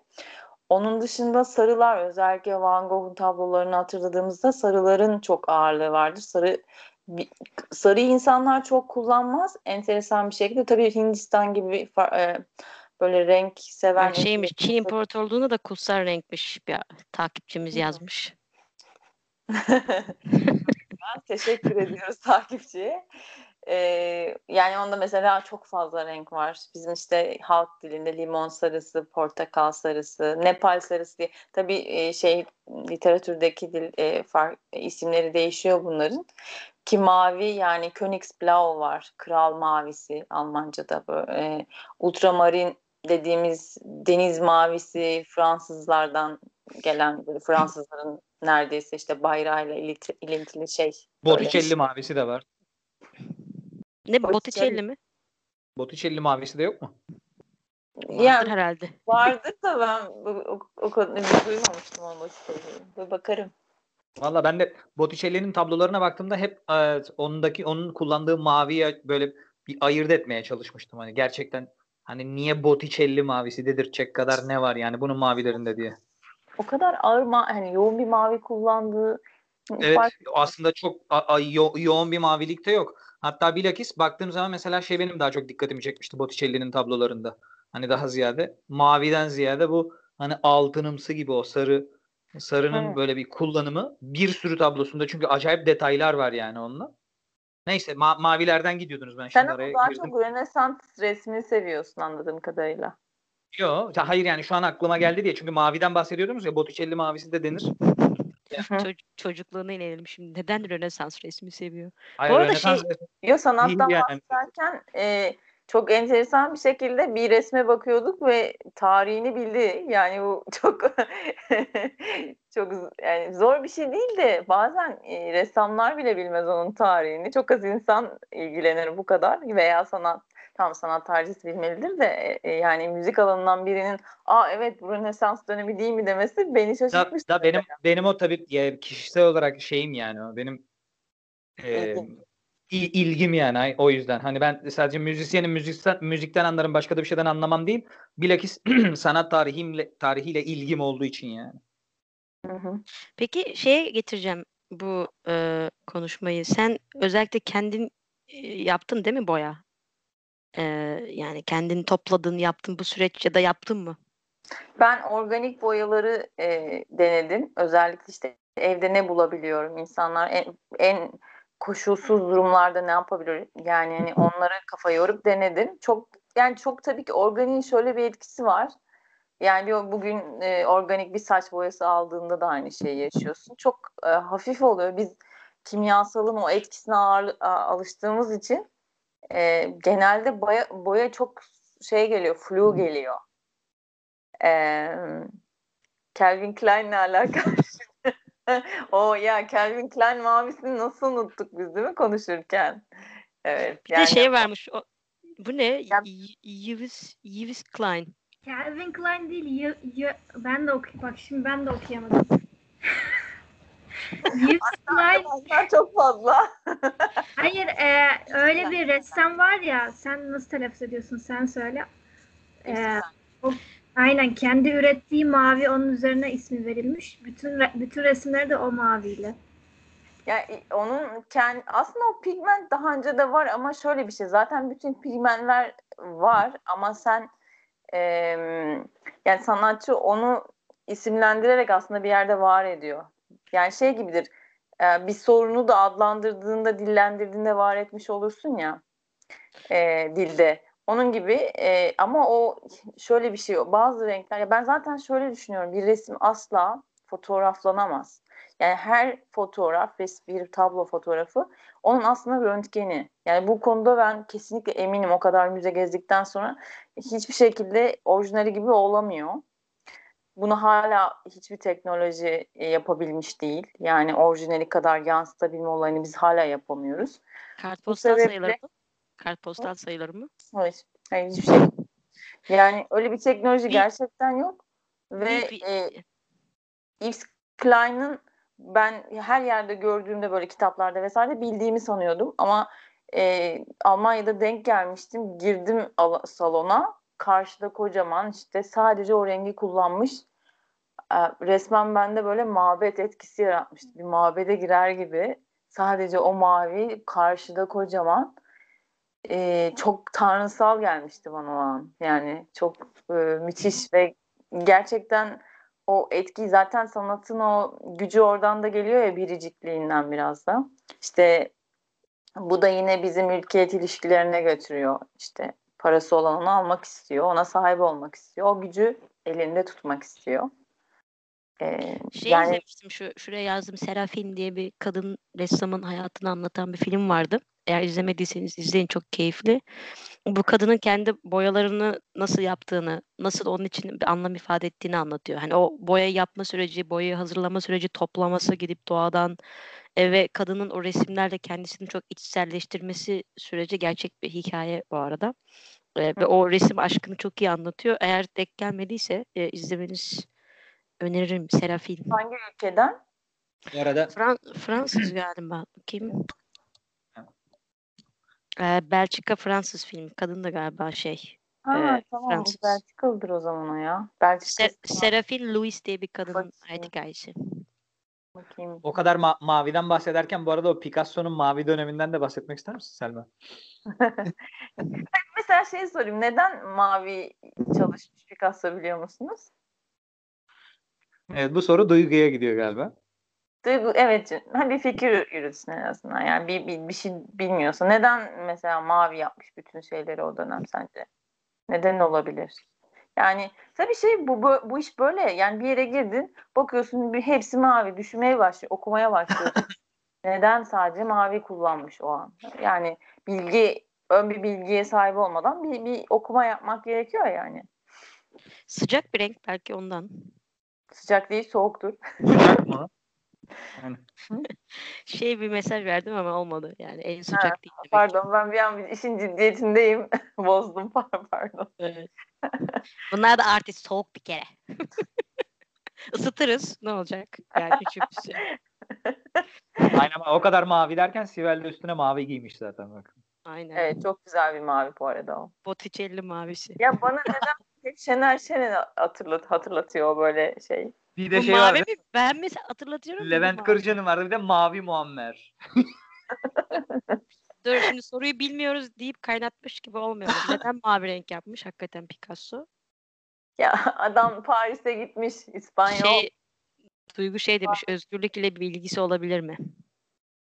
Onun dışında sarılar özellikle Van Gogh'un tablolarını hatırladığımızda sarıların çok ağırlığı vardır. Sarı bir- sarı insanlar çok kullanmaz. Enteresan bir şekilde tabii Hindistan gibi e, böyle renk seven Bak şeymiş Çin imparatorluğunda da kutsal renkmiş bir takipçimiz yazmış. [LAUGHS] Ben teşekkür ediyoruz takipçiye. Ee, yani onda mesela çok fazla renk var. Bizim işte halk dilinde limon sarısı, portakal sarısı, Nepal sarısı diye. Tabii e, şey literatürdeki dil e, fark, isimleri değişiyor bunların. Ki mavi yani Königsblau var. Kral mavisi Almanca'da böyle. E, ultramarin dediğimiz deniz mavisi Fransızlardan gelen böyle Fransızların neredeyse işte bayrağıyla ilintili, şey. Böyle. Botticelli mavisi de var. Ne Botticelli. Mi? Botticelli mavisi de yok mu? Vardır Yani herhalde. vardır da ben bu, o, o kadar duymamıştım onu Botticelli'yi. Bir bakarım. Valla ben de Botticelli'nin tablolarına baktığımda hep e, ondaki onun kullandığı maviye böyle bir ayırt etmeye çalışmıştım. Hani gerçekten hani niye Botticelli mavisi dedirtecek kadar ne var yani bunun mavilerinde diye. O kadar ağır ma hani yoğun bir mavi kullandığı Evet fark aslında çok a- a- yo- yoğun bir mavilikte yok. Hatta bilakis baktığım zaman mesela şey benim daha çok dikkatimi çekmişti Botticelli'nin tablolarında. Hani daha ziyade maviden ziyade bu hani altınımsı gibi o sarı sarının Hı. böyle bir kullanımı bir sürü tablosunda çünkü acayip detaylar var yani onunla. Neyse ma- mavilerden gidiyordunuz ben Sen şimdi araya daha girdim. çok Rönesans resmini seviyorsun anladığım kadarıyla. Yo, ya hayır yani şu an aklıma geldi diye çünkü maviden bahsediyordunuz ya Botticelli mavisi de denir. Ço- çocukluğuna inelim şimdi. Neden Rönesans resmi seviyor? Hayır, arada Rönesans şey- Yo sanattan yani. bahsederken e, çok enteresan bir şekilde bir resme bakıyorduk ve tarihini bildi. Yani bu [LAUGHS] çok çok yani zor bir şey değil de bazen e, ressamlar bile bilmez onun tarihini. Çok az insan ilgilenir bu kadar veya sanat tam sanat tarihi bilmelidir de e, e, yani müzik alanından birinin aa evet bu Rönesans dönemi değil mi demesi beni Da, şaşırtmış. da benim benim o tabii ya, kişisel olarak şeyim yani o benim e, İlgin. il- ilgim yani o yüzden. Hani ben sadece müzisyenim müzikten müzikten anlarım başka da bir şeyden anlamam değil. Bilakis [CLEARS THROAT] sanat tarihimle tarihiyle ilgim olduğu için yani. Hı hı. Peki şeye getireceğim bu e, konuşmayı. Sen özellikle kendin e, yaptın değil mi boya? Ee, yani kendini topladın, yaptın bu süreç ya da yaptın mı? Ben organik boyaları e, denedim. Özellikle işte evde ne bulabiliyorum? İnsanlar en, en koşulsuz durumlarda ne yapabilir? Yani hani onlara kafa yorup denedim. Çok yani çok tabii ki organiğin şöyle bir etkisi var. Yani bir, bugün e, organik bir saç boyası aldığında da aynı şeyi yaşıyorsun. Çok e, hafif oluyor. Biz kimyasalın o etkisine ağır, a, alıştığımız için e, genelde boya, boya çok şey geliyor, flu geliyor. E, Calvin Klein'le alakalı. [LAUGHS] o ya Calvin Klein mavisini nasıl unuttuk biz değil mi konuşurken? Evet. Bir de şey varmış. O, bu ne? Yves, Yves Klein. Calvin Klein değil. Y- y- ben de okuyayım. Bak şimdi ben de okuyamadım. [LAUGHS] Klein. çok fazla. [LAUGHS] Hayır e, öyle bir ressam var ya sen nasıl telaffuz ediyorsun sen söyle. E, o, aynen kendi ürettiği mavi onun üzerine ismi verilmiş. Bütün bütün resimleri de o maviyle. Ya onun kendi aslında o pigment daha önce de var ama şöyle bir şey zaten bütün pigmentler var ama sen e, yani sanatçı onu isimlendirerek aslında bir yerde var ediyor. Yani şey gibidir e, bir sorunu da adlandırdığında dillendirdiğinde var etmiş olursun ya e, dilde. Onun gibi e, ama o şöyle bir şey bazı renkler ya ben zaten şöyle düşünüyorum bir resim asla fotoğraflanamaz. Yani her fotoğraf, bir tablo fotoğrafı onun aslında röntgeni. Yani bu konuda ben kesinlikle eminim o kadar müze gezdikten sonra hiçbir şekilde orijinali gibi olamıyor. Bunu hala hiçbir teknoloji yapabilmiş değil. Yani orijinali kadar yansıtabilme olayını biz hala yapamıyoruz. Kartpostal sebeple... sayılır mı? Kartpostal sayılır mı? Hayır. Hayır hiçbir şey. Yani öyle bir teknoloji gerçekten yok. Ve e, Yves Klein'ın ben her yerde gördüğümde böyle kitaplarda vesaire bildiğimi sanıyordum ama e, Almanya'da denk gelmiştim. Girdim salona. Karşıda kocaman işte sadece o rengi kullanmış. Resmen bende böyle mabet etkisi yaratmıştı. Bir mabede girer gibi. Sadece o mavi karşıda kocaman. E, çok tanrısal gelmişti bana o an. Yani çok e, müthiş ve gerçekten o etki zaten sanatın o gücü oradan da geliyor ya biricikliğinden biraz da. İşte bu da yine bizim mülkiyet ilişkilerine götürüyor. İşte parası olan onu almak istiyor. Ona sahip olmak istiyor. O gücü elinde tutmak istiyor. Ee, şey yani... izlemiştim şu şuraya yazdım Serafin diye bir kadın ressamın hayatını anlatan bir film vardı. Eğer izlemediyseniz izleyin çok keyifli. Bu kadının kendi boyalarını nasıl yaptığını, nasıl onun için bir anlam ifade ettiğini anlatıyor. Hani o boya yapma süreci, boyayı hazırlama süreci, toplaması gidip doğadan e, ve kadının o resimlerle kendisini çok içselleştirmesi süreci gerçek bir hikaye bu arada. E, ve o resim aşkını çok iyi anlatıyor. Eğer denk gelmediyse e, izlemeniz öneririm Serafin. Hangi ülkeden? Bu arada Fran- Fransız [CLEARS THROAT] galiba. Kim? Ee, Belçika Fransız filmi. Kadın da galiba şey. Ha, e, tamam. Fransız. Belçikalıdır o zaman o ya. Belçika. Se- Serafin Louis diye bir kadının hayat hikayesi. Bakayım. o kadar ma- maviden bahsederken bu arada o Picasso'nun mavi döneminden de bahsetmek ister misin Selma? [LAUGHS] Mesela şey sorayım. Neden mavi çalışmış Picasso biliyor musunuz? Evet bu soru Duygu'ya gidiyor galiba. Duygu, evet. Ha, bir fikir yürütsün en azından. Yani bir, bir, bir şey bilmiyorsa. Neden mesela mavi yapmış bütün şeyleri o dönem sence? Neden olabilir? Yani tabii şey bu, bu, bu iş böyle. Yani bir yere girdin bakıyorsun bir hepsi mavi. Düşünmeye başlıyor. Okumaya başlıyorsun. [LAUGHS] Neden sadece mavi kullanmış o an? Yani bilgi ön bir bilgiye sahip olmadan bir, bir okuma yapmak gerekiyor yani. Sıcak bir renk belki ondan. Sıcak değil soğuktur. Sıcak mı? [LAUGHS] Yani. [LAUGHS] Şey bir mesaj verdim ama olmadı. Yani en sıcak Ha, değil. Pardon ben bir an işin ciddiyetindeyim. [LAUGHS] Bozdum pardon. Evet. Bunlar da artist soğuk bir kere. Isıtırız. Ne olacak? Yani küçük bir şey. Aynen ama o kadar mavi derken Sibel de üstüne mavi giymiş zaten bak. Aynen. Evet çok güzel bir mavi bu arada o. Botticelli mavisi. Ya bana neden Şener Şen'i hatırlat, hatırlatıyor o böyle şey. Bir de Bu şey mavi vardı. mi? Ben mesela hatırlatıyorum. Levent. Kırca'nın vardı bir de Mavi Muammer. [LAUGHS] Dur şimdi soruyu bilmiyoruz deyip kaynatmış gibi olmuyor. [LAUGHS] Neden mavi renk yapmış hakikaten Picasso? Ya adam Paris'e gitmiş İspanyol. Şey, Duygu şey demiş, özgürlükle bir ilgisi olabilir mi?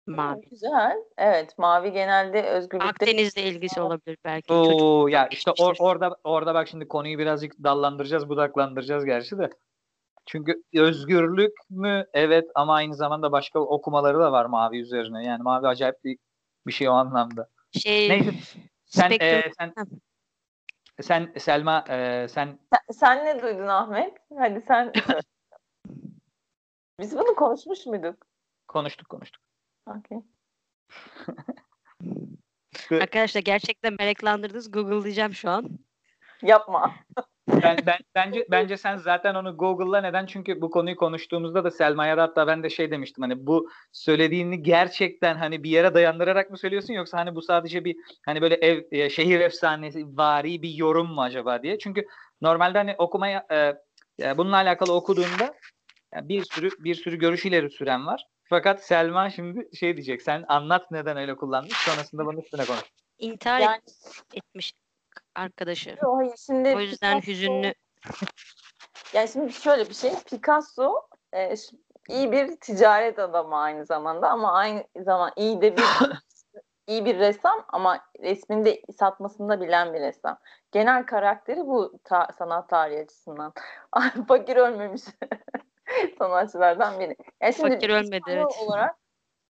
Mavi. Güzel. Evet, mavi genelde özgürlükte Akdeniz'le ilgisi olabilir belki. Oo ya işte or- orada orada bak şimdi konuyu birazcık dallandıracağız, budaklandıracağız gerçi de. Çünkü özgürlük mü? Evet ama aynı zamanda başka okumaları da var mavi üzerine. Yani mavi acayip bir, bir şey o anlamda. şey Neyse, Sen e, sen sen Selma e, sen Sen, sen ne duydun Ahmet? Hadi sen. [LAUGHS] Biz bunu konuşmuş muyduk? konuştuk konuştuk. Okey. Arkadaşlar gerçekten meraklandırdınız. Google'layacağım şu an. Yapma. Ben, ben bence bence sen zaten onu Google'la neden? Çünkü bu konuyu konuştuğumuzda da Selma'ya da hatta ben de şey demiştim hani bu söylediğini gerçekten hani bir yere dayandırarak mı söylüyorsun yoksa hani bu sadece bir hani böyle ev e, şehir efsanesi vari bir yorum mu acaba diye. Çünkü normalde hani okumaya e, e, bununla alakalı okuduğunda yani bir sürü bir sürü görüş ileri süren var. Fakat Selma şimdi şey diyecek. Sen anlat neden öyle kullanmış. Sonrasında bunun üstüne konuş. İntihar Yani etmiş arkadaşı. o hayır, şimdi O yüzden Picasso- hüzünlü. [LAUGHS] Yani şimdi şöyle bir şey. Picasso e, iyi bir ticaret adamı aynı zamanda ama aynı zaman iyi de bir [LAUGHS] iyi bir ressam ama resminde satmasını da bilen bir ressam. Genel karakteri bu ta- sanat tarihi açısından. [LAUGHS] Fakir ölmemiş [LAUGHS] sanatçılardan biri. Yani şimdi Fakir ölmedi, evet. olarak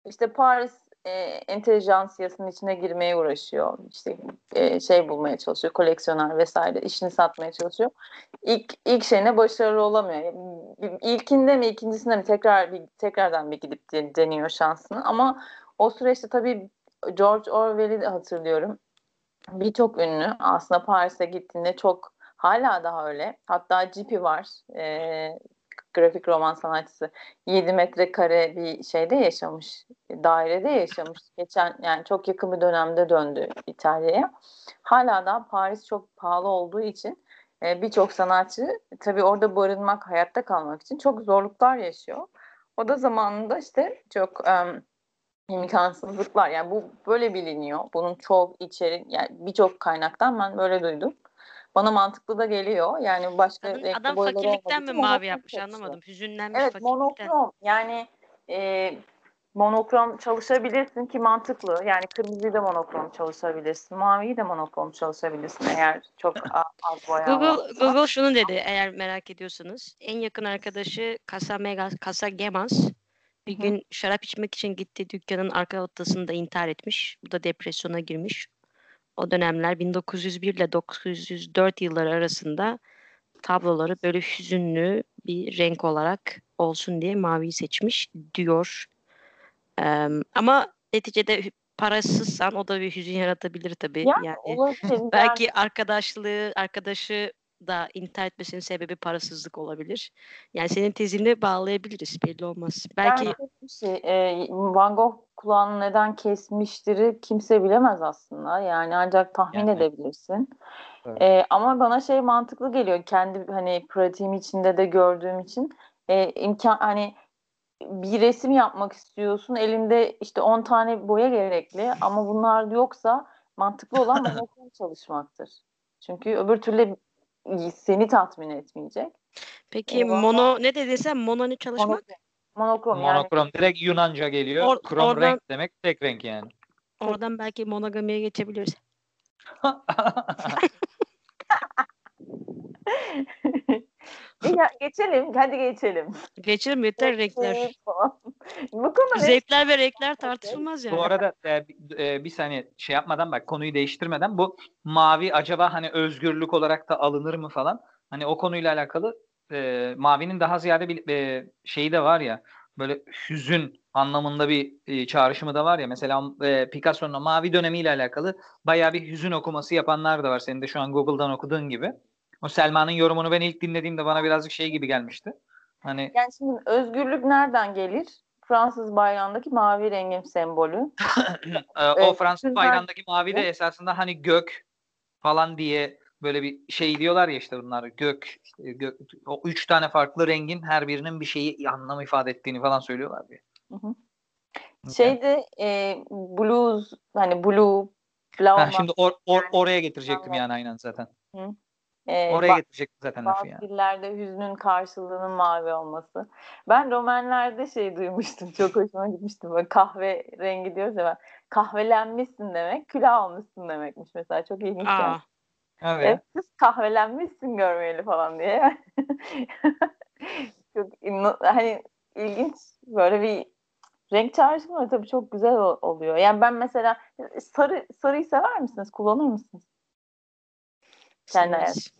işte Paris e, entelijansiyasının içine girmeye uğraşıyor. İşte e, şey bulmaya çalışıyor, koleksiyoner vesaire işini satmaya çalışıyor. İlk ilk şeyine başarılı olamıyor. İlkinde mi ikincisinde mi tekrar bir tekrardan bir gidip de- deniyor şansını. Ama o süreçte tabii George Orwell'i de hatırlıyorum. Birçok ünlü aslında Paris'e gittiğinde çok hala daha öyle. Hatta Gipi var. E, grafik roman sanatçısı. 7 metrekare bir şeyde yaşamış. Dairede yaşamış. Geçen yani çok yakın bir dönemde döndü İtalya'ya. Hala da Paris çok pahalı olduğu için e, birçok sanatçı tabii orada barınmak, hayatta kalmak için çok zorluklar yaşıyor. O da zamanında işte çok em, imkansızlıklar yani bu böyle biliniyor. Bunun çok içeri yani birçok kaynaktan ben böyle duydum. Bana mantıklı da geliyor. Yani başka Adam, adam fakirlikten mi mavi yapmış çalışıyor. anlamadım. Hüzünlenmiş Evet fakirlikten. monokrom yani e, monokrom çalışabilirsin ki mantıklı. Yani kırmızıyı da monokrom çalışabilirsin. Maviyi de monokrom çalışabilirsin eğer çok [LAUGHS] az boya Google, varsa. Google şunu dedi eğer merak ediyorsanız. En yakın arkadaşı Casa, Megas, Casa Gemas bir Hı gün şarap içmek için gittiği dükkanın arka odasında intihar etmiş. Bu da depresyona girmiş. O dönemler 1901 ile 1904 yılları arasında tabloları böyle hüzünlü bir renk olarak olsun diye maviyi seçmiş diyor. Ama neticede parasızsan o da bir hüzün yaratabilir tabii. Yani, Yani, olabilir. [LAUGHS] Belki arkadaşlığı, arkadaşı da intihar etmesinin sebebi parasızlık olabilir. Yani senin tezini bağlayabiliriz. Belli olmaz. Belki Yani şey, e, Van Gogh kulağını neden kesmiştir kimse bilemez aslında. Yani ancak tahmin Yani. edebilirsin. Evet. E, ama bana şey mantıklı geliyor. Kendi hani pratiğim içinde de gördüğüm için e, imkan hani bir resim yapmak istiyorsun. Elinde işte 10 tane boya gerekli ama bunlar yoksa mantıklı olan [LAUGHS] monokrom çalışmaktır. Çünkü öbür türlü seni tatmin etmeyecek. peki Eyvallah. mono ne dedin sen? Mono ne çalışmak? Monokrom, monokrom yani Monokrom direkt Yunanca geliyor. Or- Krom oradan- renk demek tek renk yani. Oradan belki monogamiye geçebiliriz. [LAUGHS] [LAUGHS] Ya, geçelim. Hadi geçelim. Geçelim yeter renkler. Bu konu? Zevkler ve renkler tartışılmaz yani. Bu arada e, e, bir saniye şey yapmadan bak konuyu değiştirmeden bu mavi acaba hani özgürlük olarak da alınır mı falan. Hani o konuyla alakalı e, mavinin daha ziyade bir e, şeyi de var ya böyle hüzün anlamında bir e, çağrışımı da var ya. Mesela e, Picasso'nun mavi dönemiyle alakalı bayağı bir hüzün okuması yapanlar da var. Senin de şu an Google'dan okuduğun gibi. O Selma'nın yorumunu ben ilk dinlediğimde bana birazcık şey gibi gelmişti. Hani Yani şimdi özgürlük nereden gelir? Fransız bayrağındaki mavi rengin sembolü. Ee, [LAUGHS] o Evet, Fransız bayrağındaki mavi de esasında hani gök falan diye böyle bir şey diyorlar ya işte bunlar gök, işte gök o üç tane farklı rengin her birinin bir şeyi anlam ifade ettiğini falan söylüyorlar diye. Şeyde e, blues hani blue, flower Ha, şimdi or, or- oraya getirecektim yani aynen zaten. e, Oraya ba- getirecektim zaten lafı bazı yani. dillerde hüznün karşılığının mavi olması. Ben romanlarda şey duymuştum. Çok hoşuma gitmişti. Böyle kahve rengi diyoruz ya ben. Kahvelenmişsin demek. Kül almışsın demekmiş mesela. Çok ilginç. Aa, yani. Evet. Evet, kız kahvelenmişsin görmeyeli falan diye. [LAUGHS] çok hani ilginç böyle bir renk çağrışımları tabii çok güzel oluyor. Yani ben mesela sarı sarıyı sever misiniz? Kullanır mısınız? Kendi severiz.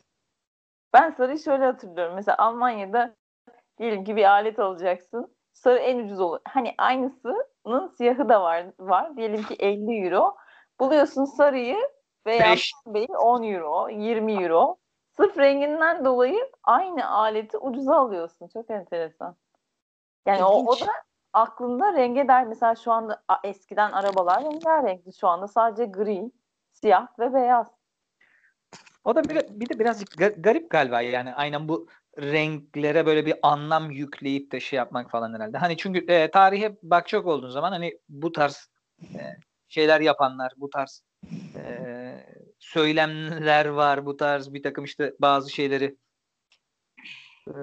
Ben sarıyı şöyle hatırlıyorum. Mesela Almanya'da diyelim ki bir alet alacaksın. Sarı en ucuz olur. Hani aynısının siyahı da var. var. Diyelim ki 50 euro. Buluyorsun sarıyı veya Beş. pembeyi 10 euro, 20 euro. Sırf renginden dolayı aynı aleti ucuza alıyorsun. Çok enteresan. Yani o, o da aklında renge der. Mesela şu anda eskiden arabalar rengarenkti. Şu anda sadece gri, siyah ve beyaz. O da bir, bir de birazcık ga- garip galiba yani aynen bu renklere böyle bir anlam yükleyip de şey yapmak falan herhalde. Hani çünkü e, tarihe bakacak olduğun zaman hani bu tarz e, şeyler yapanlar, bu tarz e, söylemler var, bu tarz bir takım işte bazı şeyleri e,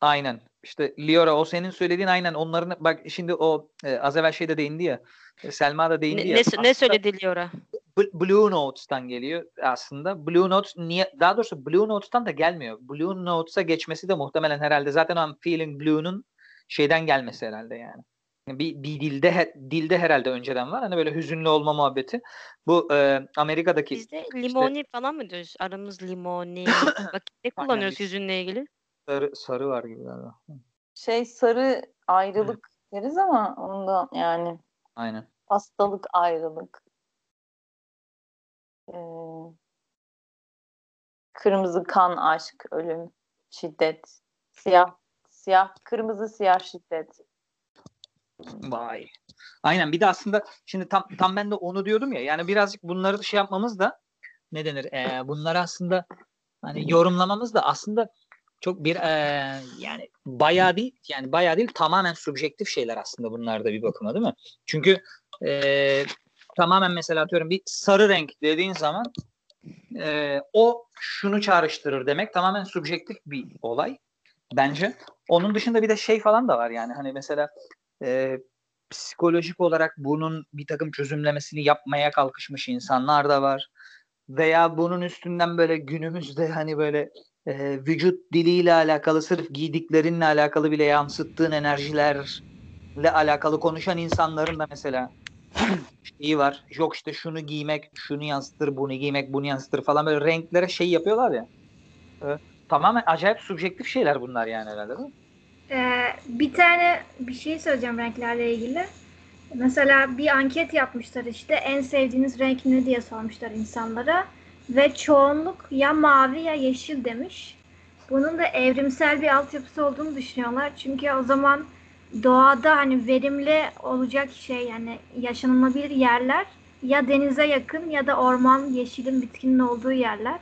aynen işte Liora o senin söylediğin aynen onların bak şimdi o e, az evvel şeyde değindi ya e, Selma da değindi Ne, ya. ne, aslında- ne söyledi Liora? Blue Notes'tan geliyor aslında. Blue Notes niye daha doğrusu Blue Notes'tan da gelmiyor. Blue Notes'a geçmesi de muhtemelen herhalde zaten o I'm Feeling Blue'nun şeyden gelmesi herhalde yani. Bir, bir dilde dilde herhalde önceden var. Hani böyle hüzünlü olma muhabbeti. Bu e, Amerika'daki Biz de limoni falan mı diyoruz? Aramız limoni. [COUGHS] Bak ne kullanıyoruz biz- yüzünle ilgili? sarı, sarı var gibi galiba. Şey sarı ayrılık deriz ama ondan yani Aynen. hastalık ayrılık. Ee, kırmızı kan aşk ölüm şiddet siyah siyah kırmızı siyah şiddet. Vay. Aynen bir de aslında şimdi tam tam ben de onu diyordum ya. Yani birazcık bunları şey yapmamız da ne denir? Ee, bunları aslında hani yorumlamamız da aslında çok bir ee, yani bayağı değil yani bayağı değil tamamen subjektif şeyler aslında bunlar da bir bakıma değil mi? Çünkü ee, tamamen mesela atıyorum bir sarı renk dediğin zaman ee, o şunu çağrıştırır demek tamamen subjektif bir olay bence. Onun dışında bir de şey falan da var yani hani mesela e, psikolojik olarak bunun bir takım çözümlemesini yapmaya kalkışmış insanlar da var. Veya bunun üstünden böyle günümüzde hani böyle e, vücut diliyle alakalı sırf giydiklerinle alakalı bile yansıttığın enerjilerle alakalı konuşan insanların da mesela [CLEARS THROAT] şeyi var. Yok işte şunu giymek, şunu yansıtır, bunu giymek, bunu yansıtır falan böyle renklere şey yapıyorlar ya. E, tamamen acayip subjektif şeyler bunlar yani herhalde değil mi? Ee, bir tane bir şey söyleyeceğim renklerle ilgili. Mesela bir anket yapmışlar işte en sevdiğiniz renk ne diye sormuşlar insanlara ve çoğunluk ya mavi ya yeşil demiş. Bunun da evrimsel bir altyapısı olduğunu düşünüyorlar. Çünkü o zaman doğada hani verimli olacak şey yani yaşanılabilir yerler ya denize yakın ya da orman, yeşilin, bitkinin olduğu yerler.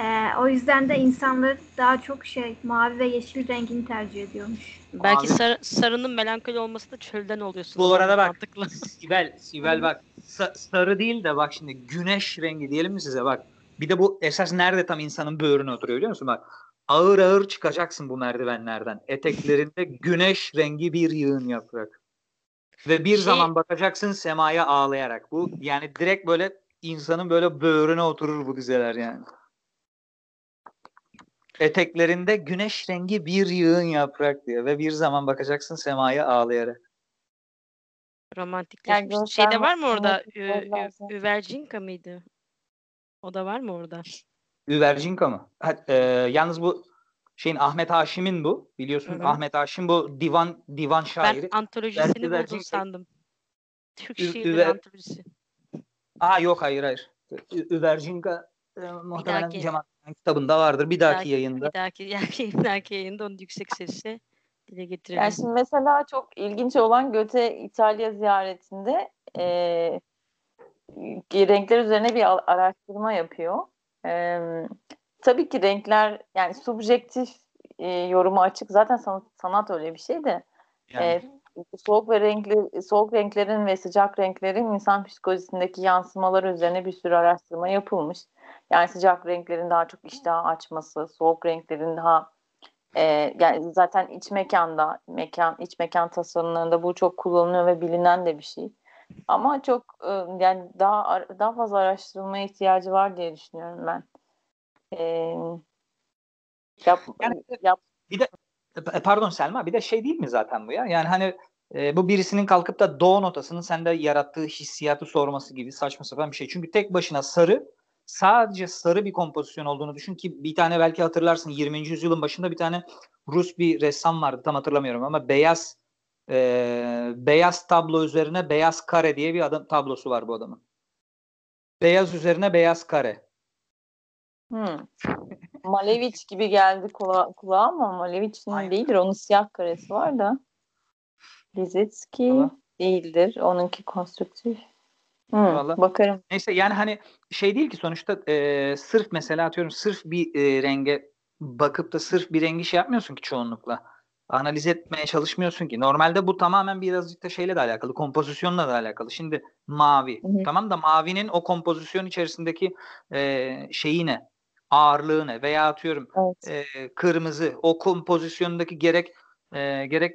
Ee, o yüzden de insanlar daha çok şey mavi ve yeşil rengini tercih ediyormuş. Belki Abi- sarı, sarının melankoli olması da çölden oluyorsun. Bu arada bak Mantıklı. [LAUGHS] Sibel, Sibel bak sa- sarı değil de bak şimdi güneş rengi diyelim mi size bak. Bir de bu esas nerede tam insanın böğrüne oturuyor biliyor musun bak. Ağır ağır çıkacaksın bu merdivenlerden. Eteklerinde güneş rengi bir yığın yaprak. Ve bir Şey- zaman bakacaksın semaya ağlayarak. Bu yani direkt böyle insanın böyle böğrüne oturur bu dizeler yani. Eteklerinde güneş rengi bir yığın yaprak diyor ve bir zaman bakacaksın semaya ağlayarak. Romantikleşmiş. Yani Şeyde var mı orada? Üvercinka mıydı? O da var mı orada? Üvercinka mı? Ha, e, yalnız bu şeyin Ahmet Haşim'in bu. Biliyorsun Hı hı. Ahmet Haşim bu divan divan şairi. Ben antolojisini buldum sandım. Türk Ü- şiirleri Üver- antolojisi. Aa yok hayır hayır. Ü- Üvercinka e, muhtemelen Cemal kitabında vardır. Bir dahaki dahaki- yayında. Bir dahaki, [LAUGHS] bir dahaki yayında onu yüksek sesle dile getirelim. Yani şimdi mesela çok ilginç olan Göte İtalya ziyaretinde eee, renkler üzerine bir araştırma yapıyor. Eee, tabii ki renkler yani subjektif eee, yoruma açık. Zaten sanat, sanat öyle bir şey de Yani. eee, soğuk ve renkli soğuk renklerin ve sıcak renklerin insan psikolojisindeki yansımaları üzerine bir sürü araştırma yapılmış. Yani sıcak renklerin daha çok iştah açması, soğuk renklerin daha e, yani zaten iç mekanda, mekan iç mekan tasarımlarında bu çok kullanılıyor ve bilinen de bir şey. Ama çok e, yani daha daha fazla araştırılmaya ihtiyacı var diye düşünüyorum ben. E, yap, Yani- yap, E, Pardon Selma bir de şey değil mi zaten bu ya? Yani hani e, bu birisinin kalkıp da do notasının sende yarattığı hissiyatı sorması gibi saçma sapan bir şey. Çünkü tek başına sarı sadece sarı bir kompozisyon olduğunu düşün ki bir tane belki hatırlarsın 20. yüzyılın başında bir tane Rus bir ressam vardı tam hatırlamıyorum ama beyaz e, beyaz tablo üzerine beyaz kare diye bir adam tablosu var bu adamın. Beyaz üzerine beyaz kare. Hmm. [LAUGHS] Malevich gibi geldi kula kulağa ama Malevich'in değildir. Onun siyah karesi var da. Lizetski değildir. Onunki konstruktif. Hmm, Valla. bakarım. Neyse yani hani şey değil ki sonuçta e, sırf mesela atıyorum sırf bir e, renge bakıp da sırf bir rengi şey yapmıyorsun ki çoğunlukla. Analiz etmeye çalışmıyorsun ki. Normalde bu tamamen birazcık da şeyle de alakalı, kompozisyonla da alakalı. Şimdi mavi. Hı hı. Tamam da mavinin o kompozisyon içerisindeki e, şeyi ne? Ağırlığı ne? Veya atıyorum Evet. e, kırmızı o kompozisyondaki gerek e, gerek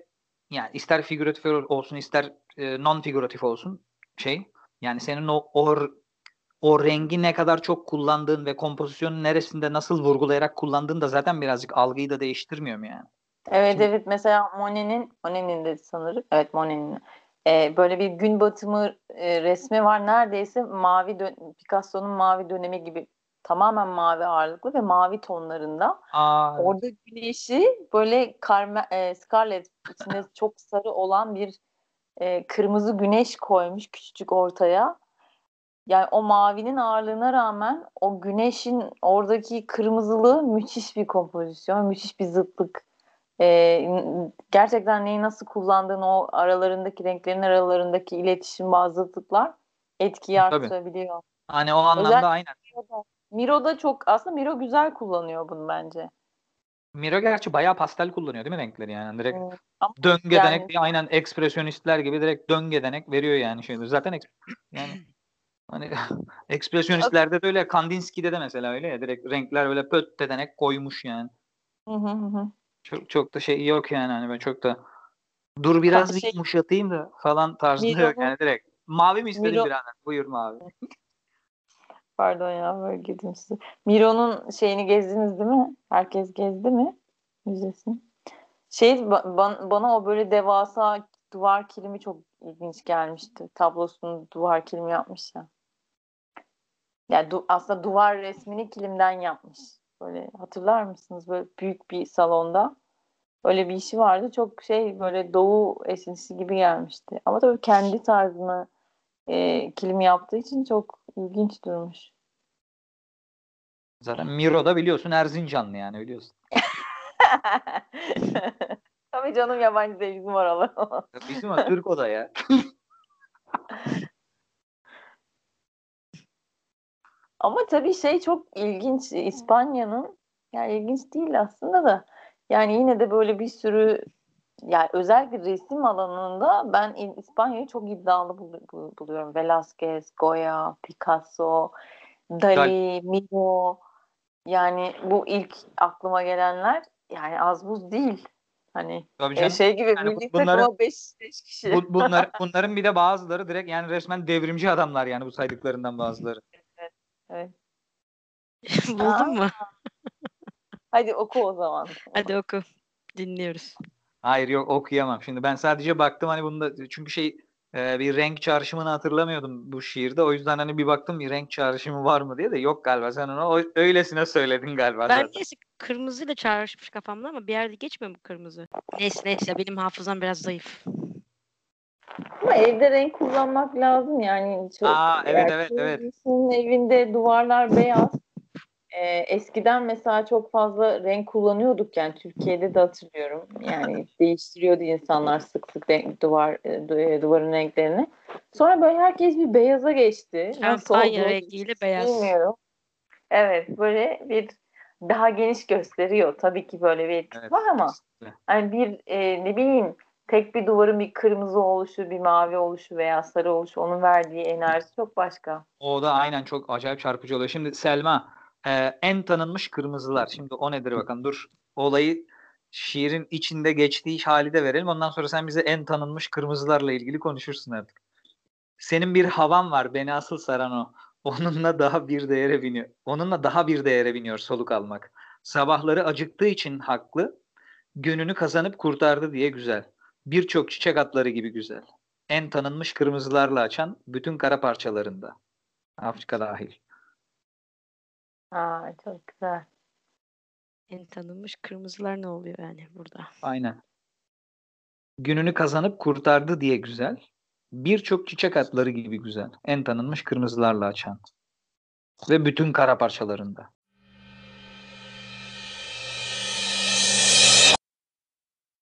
yani ister figüratif olsun ister e, non figüratif olsun şey yani senin o, o o rengi ne kadar çok kullandığın ve kompozisyonun neresinde nasıl vurgulayarak kullandığın da zaten birazcık algıyı da değiştirmiyor mu yani? Evet Şimdi- evet mesela Monet'in Monet'in de sanırım. Evet Monet'in. Ee, böyle bir gün batımı e, resmi var. Neredeyse mavi Picasso'nun mavi dönemi gibi tamamen mavi ağırlıklı ve mavi tonlarında. Aa, Orada güneşi böyle karme, e, scarlet içinde çok sarı olan bir e, kırmızı güneş koymuş küçücük ortaya. Yani o mavinin ağırlığına rağmen o güneşin oradaki kırmızılığı müthiş bir kompozisyon, müthiş bir zıtlık. E, n- gerçekten neyi nasıl kullandığını o aralarındaki renklerin aralarındaki iletişim bazı zıtlıklar etkiyi Tabii. artırabiliyor. hani o anlamda Özel- aynen. Miro'da, Miro'da çok aslında Miro güzel kullanıyor bunu bence. Miro gerçi bayağı pastel kullanıyor değil mi renkleri yani? Direkt Hmm. Ama döngedenek yani- bir aynen ekspresyonistler gibi direkt döngedenek veriyor yani şeyleri. Zaten eks- yani [LAUGHS] hani [LAUGHS] ekspresyonistlerde de öyle Kandinsky'de de mesela öyle ya direkt renkler böyle pöt dedenek koymuş yani. Hı hı hı. Çok çok da şey yok yani hani ben çok da dur biraz bir şey- yumuşatayım da falan tarzında yok Miro'nun- yani direkt. Mavi mi istedin Miro- birader? Buyur mavi. [LAUGHS] Pardon ya böyle girdim size. Miro'nun şeyini gezdiniz değil mi? Herkes gezdi mi? Müzesini. Şey ba- ban- bana o böyle devasa duvar kilimi çok ilginç gelmişti. Tablosunu duvar kilimi yapmış ya. Yani du- aslında duvar resmini kilimden yapmış. Böyle hatırlar mısınız? Böyle büyük bir salonda. Öyle bir işi vardı. Çok şey böyle doğu esintisi gibi gelmişti. Ama tabii kendi tarzını e, kilim yaptığı için çok ilginç durmuş. Zaten Miro da biliyorsun Erzincanlı yani biliyorsun. [LAUGHS] Tabii canım yabancı değil bizim oralı. Bizim o Türk o da ya. [LAUGHS] Ama tabii şey çok ilginç İspanya'nın yani ilginç değil aslında da yani yine de böyle bir sürü yani özellikle resim alanında ben İspanya'yı çok iddialı bul- bul- buluyorum. Velázquez, Goya, Picasso, Dali, Miro yani bu ilk aklıma gelenler yani az buz değil. Hani Tabii e, şey gibi Yani bu- milli bunların- takıma 5 kişi. Bu, bunlar, [LAUGHS] bunların bir de bazıları direkt yani resmen devrimci adamlar yani bu saydıklarından bazıları. [LAUGHS] Evet. [LAUGHS] Buldun mu? Hadi oku o zaman. Hadi oku. Dinliyoruz. Hayır yok okuyamam. Şimdi ben sadece baktım hani bunda çünkü şey e, bir renk çağrışımını hatırlamıyordum bu şiirde. O yüzden hani bir baktım bir renk çağrışımı var mı diye de yok galiba. Sen onu o- öylesine söyledin galiba Ben zaten. neyse kırmızıyla çağrışmış kafamda ama bir yerde geçmiyor bu kırmızı. Neyse neyse benim hafızam biraz zayıf. Ama evde renk kullanmak lazım yani. Çok, Aa, evet, evet, evet. evinde duvarlar beyaz. Ee, eskiden mesela çok fazla renk kullanıyorduk yani Türkiye'de de hatırlıyorum. Yani [LAUGHS] değiştiriyordu insanlar sık sık renk, duvar e, e, duvarın renklerini. Sonra böyle herkes bir beyaza geçti. Şampanya rengiyle beyaz. Bilmiyorum. Evet böyle bir daha geniş gösteriyor. Tabii ki böyle bir etki Evet. var ama hani bir e, ne bileyim tek bir duvarın bir kırmızı oluşu, bir mavi oluşu veya sarı oluşu onun verdiği enerji çok başka. O da aynen çok acayip çarpıcı oluyor. Şimdi Selma e, en tanınmış kırmızılar. Şimdi o nedir bakalım dur. Olayı şiirin içinde geçtiği hali de verelim. Ondan sonra sen bize en tanınmış kırmızılarla ilgili konuşursun artık. Senin bir havan var. Beni asıl saran o. Onunla daha bir değere biniyor. Onunla daha bir değere biniyor soluk almak. Sabahları acıktığı için haklı. Gönlünü kazanıp kurtardı diye güzel. Birçok çiçek atları gibi güzel. En tanınmış kırmızılarla açan bütün kara parçalarında. Afrika dahil. Aa, çok güzel. En tanınmış kırmızılar ne oluyor yani burada? Aynen. Gününü kazanıp kurtardı diye güzel. Birçok çiçek atları gibi güzel. En tanınmış kırmızılarla açan. Ve bütün kara parçalarında.